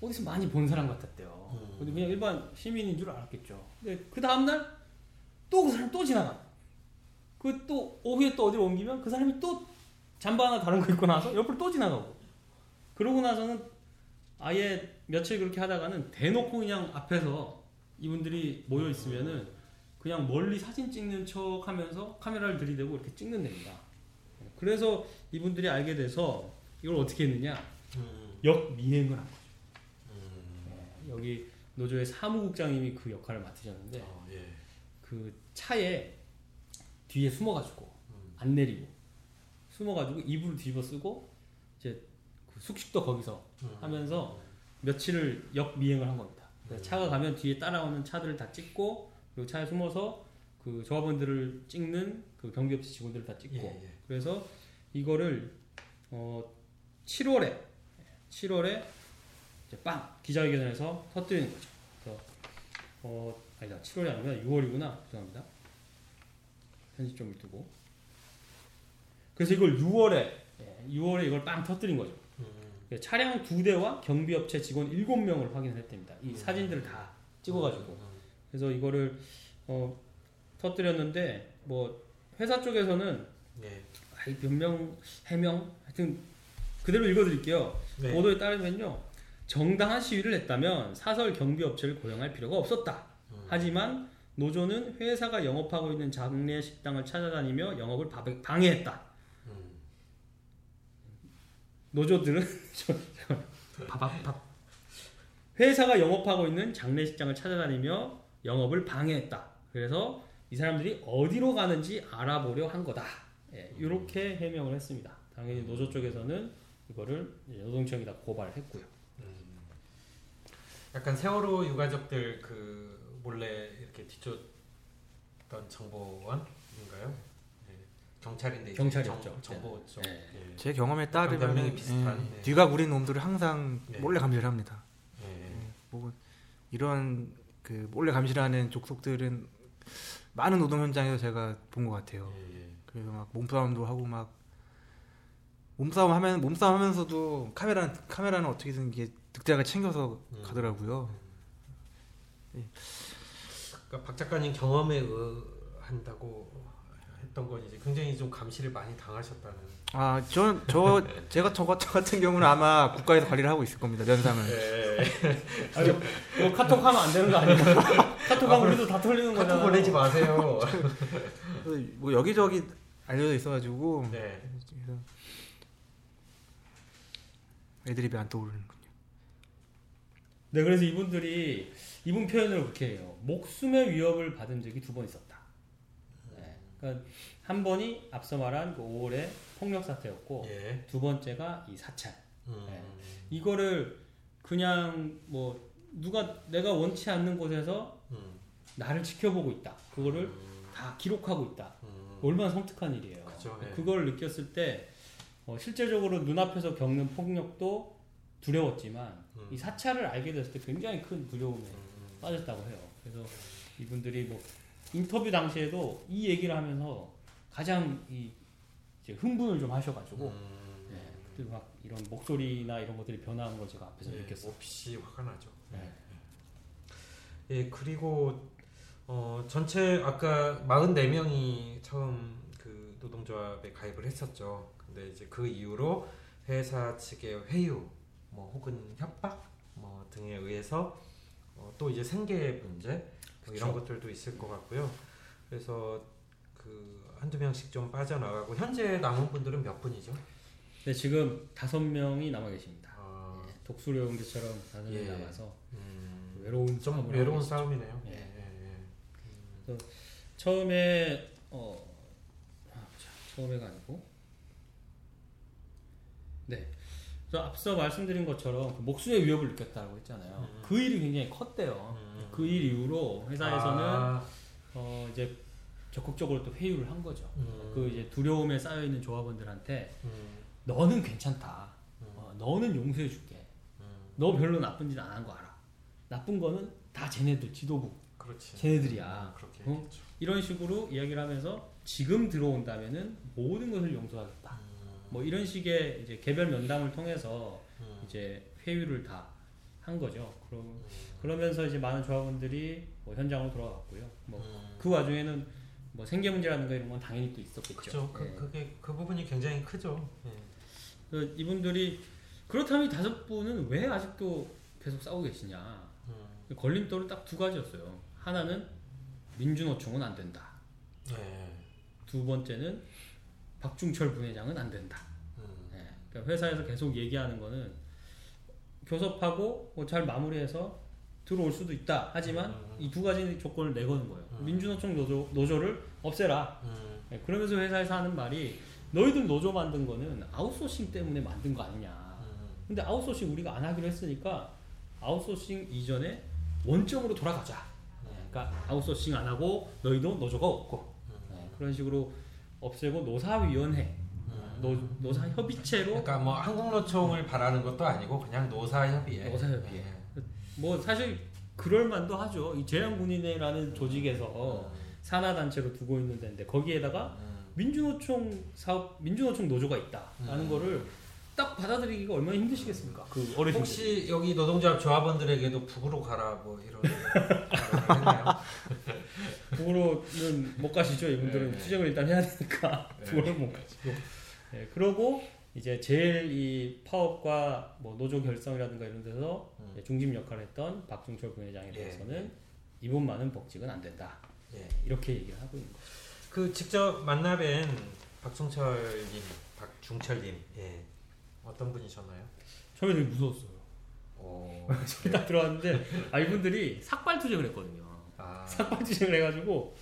어디서 많이 본 사람 같았대요.
음.
근데 그냥 일반 시민인 줄 알았겠죠. 근데 그 다음날 또 그 사람 또 지나가. 그 또 오후에 또 어디로 옮기면 그 사람이 또 잠바 하나 다른 거 입고 나서 옆으로 또 지나가고. 그러고 나서는 아예 며칠 그렇게 하다가는 대놓고 그냥 앞에서 이분들이 모여 있으면은 그냥 멀리 사진 찍는 척 하면서 카메라를 들이대고 이렇게 찍는 됩니다. 그래서 이분들이 알게 돼서 이걸 어떻게 했느냐.
음,
역미행을 한 거죠.
음,
여기 노조의 사무국장님이 그 역할을 맡으셨는데
어, 예.
그 차에 뒤에 숨어가지고
음,
안 내리고 숨어가지고 이불을 뒤집어 쓰고 숙식도 거기서
음.
하면서 며칠을 역미행을 한 겁니다. 그래서
음.
차가 가면 뒤에 따라오는 차들을 다 찍고 그리고 차에 숨어서 그 조합원들을 찍는 그 경비업체 직원들을 다 찍고
예, 예.
그래서 이거를 어 7월에 7월에 이제 빵 기자회견에서 터뜨리는 거죠. 그래서 어 아니다 7월이 아니라 6월이구나 죄송합니다. 편집점을 두고 그래서 이걸 6월에 6월에 이걸 빵 터뜨린 거죠.
음,
그래서 차량 두 대와 경비업체 직원 7명을 확인을 했답니다. 이
음.
사진들을 다 찍어가지고
음,
그래서 이거를 어 터뜨렸는데 뭐 회사 쪽에서는. 아이 변명 해명 하여튼 그대로 읽어드릴게요.
네.
보도에 따르면요 정당한 시위를 했다면 사설 경비 업체를 고용할 필요가 없었다.
음,
하지만 노조는 회사가 영업하고 있는 장례 식당을 찾아다니며 영업을 바- 방해했다.
음,
노조들은 저- 저- 밥, 밥. 회사가 영업하고 있는 장례 식장을 찾아다니며 영업을 방해했다. 그래서 이 사람들이 어디로 가는지 알아보려 한 거다. 예, 이렇게 해명을 했습니다. 당연히 노조 쪽에서는 이거를 노동청에다 고발을 했고요.
음. 약간 세월호 유가족들 그 몰래 이렇게 뒤쫓던 정보원인가요? 네. 경찰인데
경찰이었죠.
정, 정보 쪽.
네.
예.
제 경험에 따르면
비슷한,
예,
네.
뒤가 구린 놈들을 항상
네.
몰래 감시를 합니다.
예.
뭐 이런 그 몰래 감시하는 족속들은 많은 노동 현장에서 제가 본 것 같아요.
예, 예.
그래서 막 몸싸움도 하고 막 몸싸움 하면 몸싸움 하면서도 카메라 카메라는 어떻게든 이게 득대하게 챙겨서
음.
가더라고요.
그러니까 박 작가님 경험에 의하면 한다고 했던 건 이제 굉장히 좀 감시를 많이 당하셨다는.
아, 저, 저, 제가 저, 저 같은 경우는 아마 국가에서 관리를 하고 있을 겁니다, 면상을.
네.
아니, 뭐 카톡 하면 안 되는 거 아니에요? 카톡 하면 우리도 다 털리는
카톡
거잖아요.
보내지 마세요.
뭐 여기저기 알려져 있어가지고
네.
그래서 애드립이 안 떠오르는군요.
네, 그래서 이분들이 이분 표현을 그렇게 해요. 목숨의 위협을 받은 적이 두 번 있었다. 네, 그러니까 한 번이 앞서 말한 그 5월의 폭력 사태였고
예.
두 번째가 이 사찰.
음.
네. 이거를 그냥 뭐 누가 내가 원치 않는 곳에서
음.
나를 지켜보고 있다. 그거를
음.
다 기록하고 있다.
음.
얼마나 섬뜩한 일이에요.
그죠, 네.
그걸 느꼈을 때 어, 실제적으로 눈앞에서 겪는 폭력도 두려웠지만
음.
이 사찰을 알게 됐을 때 굉장히 큰 두려움에
음.
빠졌다고 해요. 그래서 이분들이 뭐 인터뷰 당시에도 이 얘기를 하면서 가장 이 흥분을 좀 하셔가지고
음.
네, 그때 막 이런 목소리나 이런 것들이 변화하는 걸 제가 앞에서
네,
느꼈어요.
몹시 화가 나죠.
네.
예, 그리고 어, 전체 아까 44명이 처음 그 노동조합에 가입을 했었죠. 근데 이제 그 이후로 회사 측의 회유, 뭐 혹은 협박 뭐 등에 의해서 어, 또 이제 생계 문제 뭐 이런. 것들도 있을 것 같고요. 그래서 그 한두 명씩 좀 빠져나가고 현재 남은 분들은 몇 분이죠?
네, 지금 다섯 명이 남아 계십니다.
아,
네, 독수리용기처럼 다섯 명이
예.
남아서
음,
외로운
좀 외로운. 싸움이네요.
예.
예, 예, 예.
처음에 어 아, 자, 처음에가 아니고 네. 저 앞서 말씀드린 것처럼 그 목숨의 위협을 느꼈다고 했잖아요.
음.
그 일이 굉장히 컸대요.
음.
그일 이후로 회사에서는
아,
어 이제 적극적으로 또 회유를 한 거죠.
음.
그 이제 두려움에 쌓여 있는 조합원들한테
음,
너는 괜찮다.
음,
어, 너는 용서해 줄게.
음,
너 별로 나쁜 짓 안 한 거 알아. 나쁜 거는 다 쟤네들 지도부
그렇지.
쟤네들이야. 어? 이런 식으로 이야기를 하면서 지금 들어온다면은 모든 것을 용서하겠다.
음,
뭐 이런 식의 이제 개별 면담을 통해서
음,
이제 회유를 다 한 거죠. 그러,
음,
그러면서 이제 많은 조합원들이 뭐 현장으로 돌아갔고요. 뭐
음.
그 와중에는 뭐 생계 문제라든가 이런 건 당연히 또 있었겠죠.
그죠. 그,
예.
그게 그 부분이 굉장히 크죠. 예.
그 이분들이 그렇다면 이 다섯 분은 왜 아직도 계속 싸우고 계시냐?
음,
걸림돌은 딱 두 가지였어요. 하나는 민주노총은 안 된다.
예.
두 번째는 박중철 부회장은 안 된다.
음,
예. 그러니까 회사에서 계속 얘기하는 거는 교섭하고 뭐 잘 마무리해서 들어올 수도 있다. 하지만
음.
이 두 가지 조건을 내거는 거예요.
음.
민주노총 노조, 노조를 없애라.
음,
예, 그러면서 회사에서 하는 말이 너희들 노조 만든 거는 아웃소싱 때문에 만든 거 아니냐.
음,
근데 아웃소싱 우리가 안 하기로 했으니까 아웃소싱 이전에 원점으로 돌아가자. 예, 그러니까 아웃소싱 안 하고 너희도 노조가 없고
음,
예, 그런 식으로 없애고 노사위원회,
음.
노, 노사 협의체로
그러니까 뭐 한국노총을 바라는 것도 아니고 그냥 노사협의회.
노사협의회.
예.
뭐 사실 그럴 만도 하죠. 이 재향군인회라는 조직에서
음,
산하 단체로 두고 있는 데인데 거기에다가
음,
민주노총 사업 민주노총 노조가 있다라는
음.
거를 딱 받아들이기가 얼마나 힘드시겠습니까? 그 어르신
혹시 여기 노동조합 조합원들에게도 북으로 가라 뭐 이런?
북으로는 못 가시죠. 이분들은
네.
투쟁을 일단 해야 되니까
네.
북으로 못 가시고. 네, 그러고 이제 제일 이 파업과 뭐 노조 결성이라든가 이런 데서
음.
중심 역할을 했던 박중철 부회장에
예.
대해서는 이분만은 복직은 안 된다.
예.
이렇게 얘기를 하고 있는 거죠.
그 직접 만나뵌 박종철님, 박중철님, 예. 어떤 분이셨나요?
처음에 되게 무서웠어요.
어,
딱 들어왔는데 아 이분들이 삭발 투쟁을 했거든요.
아,
삭발 투쟁을 해가지고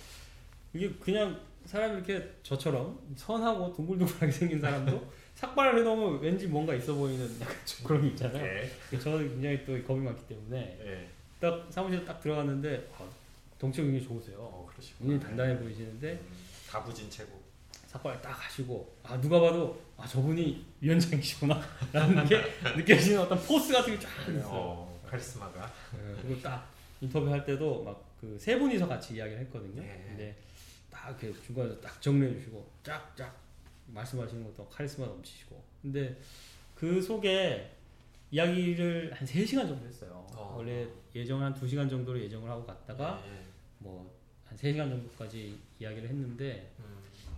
이게 그냥 사람이 이렇게 저처럼 선하고 둥글둥글하게 생긴 사람도 삭발을 해놓으면 왠지 뭔가 있어 보이는 좀 그런 게 있잖아요.
예,
저는 굉장히 또 겁이 많기 때문에
예.
딱 사무실에 딱 들어갔는데 아, 덩치가 굉장히 좋으세요.
어.
굉장히 단단해 보이시는데
음, 다부진 최고.
삭발 딱 하시고 아 누가 봐도 아 저분이 위원장이시구나 라는 게 느껴지는 어떤 포스 같은 게 쫙 있어요.
어, 카리스마가.
네, 그리고 딱 인터뷰 할 때도 막 그 세 분이서 같이 이야기를 했거든요.
예.
근데 딱 중간에서 딱 정리해 주시고 쫙쫙 말씀하시는 것도 카리스마 넘치시고. 근데 그 속에 이야기를 한 3시간 정도 했어요.
어.
원래 예정 한 2시간 정도로 예정을 하고 갔다가
예,
뭐한 3시간 정도까지 이야기를 했는데
음,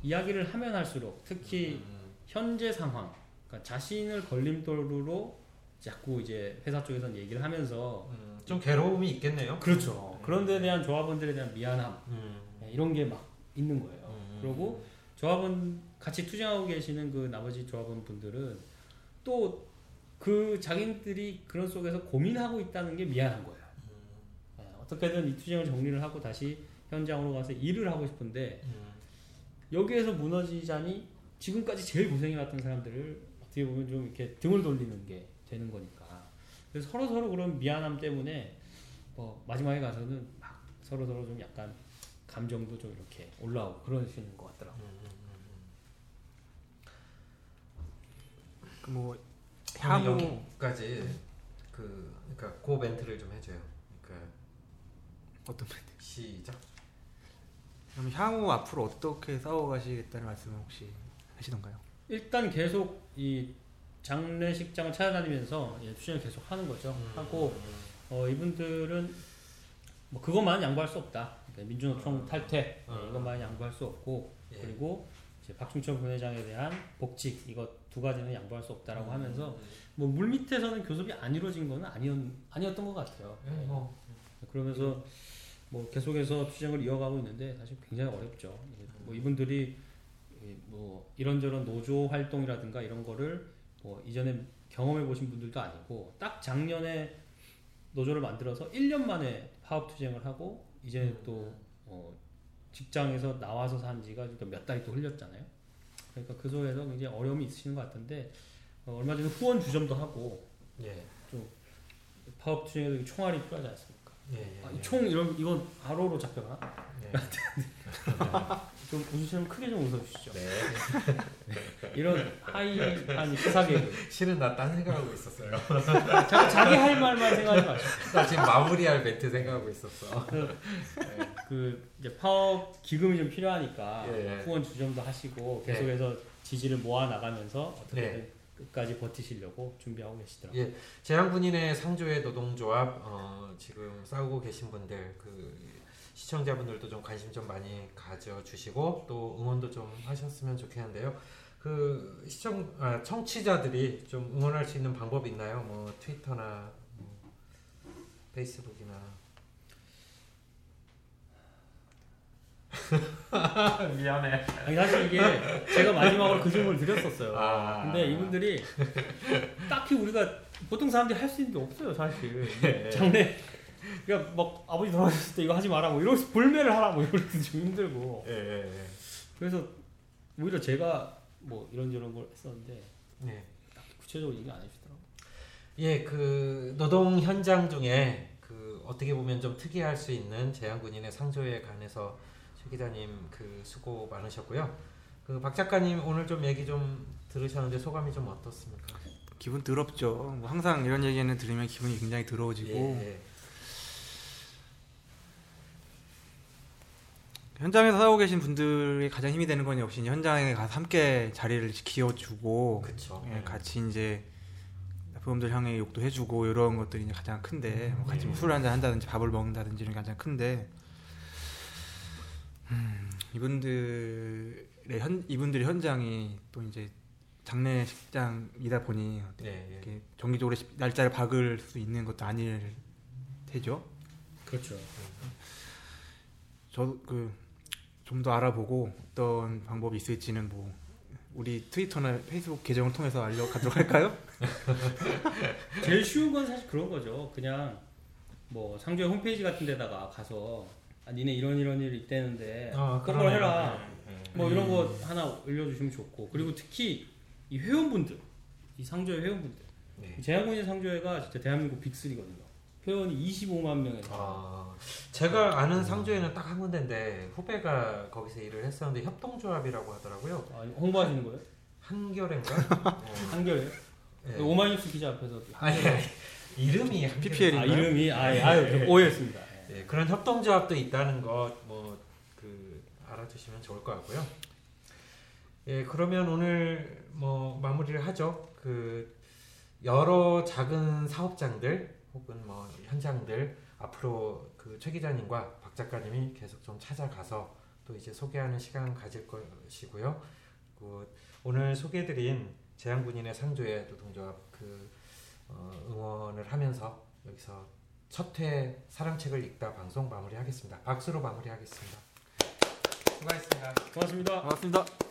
이야기를 하면 할수록 특히
음,
현재 상황, 그러니까 자신을 걸림돌로 자꾸 이제 회사 쪽에서는 얘기를 하면서
음, 좀 괴로움이 있겠네요.
그렇죠. 그런 데 대한 조합원들에 대한 미안함
음,
네, 이런 게 막 있는 거예요.
음,
그리고 조합원 같이 투쟁하고 계시는 그 나머지 조합원 분들은 또 그 자기들이 그런 속에서 고민하고 있다는 게 미안한 거예요. 네, 어떻게든 이 투쟁을 정리를 하고 다시 현장으로 가서 일을 하고 싶은데
음,
여기에서 무너지자니 지금까지 제일 고생해왔던 사람들을 어떻게 보면 좀 이렇게 등을 돌리는 게 되는 거니까. 그래서 서로 서로 그런 미안함 때문에 뭐 마지막에 가서는 막 서로 서로 좀 약간 감정도 좀 이렇게 올라오고 그러시는 것 같더라고요.
음,
뭐
오늘
향후
여기까지 그 그러니까 그 멘트를 좀 해줘요. 그러니까
어떤
시작.
그럼 향후 앞으로 어떻게 싸워가시겠다는 말씀을 혹시 하시던가요?
일단 계속 이 장례식장을 찾아다니면서 예, 투쟁을 계속 하는 거죠.
음,
하고 어, 이분들은 뭐 그것만 양보할 수 없다. 그러니까 민주노총 탈퇴
어.
예, 이것만 양보할 수 없고
예.
그리고 박충천 부회장에 대한 복직 이것 두 가지는 양보할 수 없다라고
음,
하면서 뭐 물 밑에서는 교섭이 안 이루어진 거는 아니었, 아니었던 것 같아요.
예, 뭐
그러면서 뭐 계속해서 투쟁을 이어가고 있는데 사실 굉장히 어렵죠. 뭐 이분들이 이뭐 이런저런 노조 활동이라든가 이런 거를 뭐 이전에 경험해 보신 분들도 아니고 딱 작년에 노조를 만들어서 1년 만에 파업 투쟁을 하고 이제
음.
또 어, 직장에서 나와서 산 지가 또몇 달이 또 흘렸잖아요. 그러니까 그 속에서 굉장히 어려움이 있으시는 것 같은데 어, 얼마 전에 후원 주점도 하고
예,
파업 투쟁에도 총알이 필요하지 않습니까?
예, 예,
아,
예.
이총 이런 이건 바로로 잡혀가?
예.
좀 웃으시면 크게 좀 웃어주시죠.
네.
이런 하이한 시사 개그.
실은 나 딴 생각하고 있었어요.
자, 자기 할 말만 생각하지 마시고.
나 지금 마무리할 멘트 생각하고 있었어.
그 이제 파업 기금이 좀 필요하니까
예, 예.
후원 주점도 하시고 계속해서 지지를 모아 나가면서 어떻게든
네.
끝까지 버티시려고 준비하고 계시더라고요.
예, 재향군인의 상조의 노동조합 어, 지금 싸우고 계신 분들 그 시청자분들도 좀 관심 좀 많이 가져주시고 또 응원도 좀 하셨으면 좋겠는데요. 그 시청 아, 청취자들이 좀 응원할 수 있는 방법이 있나요? 뭐 트위터나 뭐 페이스북이나 미안해.
아니 사실 이게 제가 마지막으로 그 질문을 드렸었어요.
아.
근데 이분들이 딱히 우리가 보통 사람들이 할 수 있는 게 없어요, 사실.
예.
장례 그러니까 막 아버지 돌아가셨을 때 이거 하지 마라 뭐 이러면서 불매를 하라 뭐 이럴 때도 좀 힘들고
예, 예, 예.
그래서 오히려 제가 뭐 이런저런 걸 했었는데
네.
딱히 구체적으로 얘기 안 해주더라고요.
예, 그 노동 현장 중에 그 어떻게 보면 좀 특이할 수 있는 재향군인의 상조에 관해서 최 기자님 그 수고 많으셨고요. 그 박 작가님 오늘 좀 얘기 좀 들으셨는데 소감이 좀 어떻습니까?
기분 더럽죠. 뭐 항상 이런 얘기는 들으면 기분이 굉장히 더러워지고
예,
현장에서 싸우고 계신 분들이 가장 힘이 되는 건 역시 현장에 가서 함께 자리를 지켜주고. 예, 같이 이제 부모들 향해 욕도 해주고 이런 것들이 이제 가장 큰데 뭐 같이 뭐
음.
술을 한잔 한다든지 밥을 먹는다든지 이런 게 가장 큰데 음, 이분들의 현 이분들의 현장이 또 이제 장례식장이다 보니
예, 예.
이렇게 정기적으로 시- 날짜를 박을 수 있는 것도 아닐 테죠.
그렇죠.
저도 그 좀 더 알아보고 어떤 방법이 있을지는 뭐 우리 트위터나 페이스북 계정을 통해서 알려가도록 할까요?
제일 쉬운 건 사실 그런 거죠. 그냥 뭐 상조의 홈페이지 같은 데다가 가서 아, 니네 이런 이런 일 있대는데
아,
그걸. 해라.
예, 예.
뭐 이런 거 하나 올려주시면 좋고 그리고 특히 이 회원분들 이 상조회 회원분들
네.
재향군인 상조회가 진짜 대한민국 빅3거든요. 회원이 25만 명에서
아, 제가 아는 상조에는 딱 한 군데인데 후배가 거기서 일을 했었는데 협동조합이라고 하더라고요.
아, 홍보하시는 거예요?
한결인가? 어,
한결에
예.
오마이뉴스 기자 앞에서
아니, 아니 이름이 한결-
PPL
아
인가요?
이름이 아 예, 아유 저 오해했습니다. 예.
예, 그런 협동조합도 있다는 것뭐그 알아두시면 좋을 것 같고요. 예, 그러면 오늘 뭐 마무리를 하죠. 그 여러 작은 사업장들 혹은 뭐 현장들 앞으로 그 최 기자님과 박 작가님이 계속 좀 찾아가서 또 이제 소개하는 시간 가질 것이고요. 그 오늘 소개해드린 재향군인의 상조의 노동조합 그 어, 응원을 하면서 여기서 첫 회 사랑책을 읽다 방송 마무리하겠습니다. 박수로 마무리하겠습니다. 수고하셨습니다.
고맙습니다.
고맙습니다.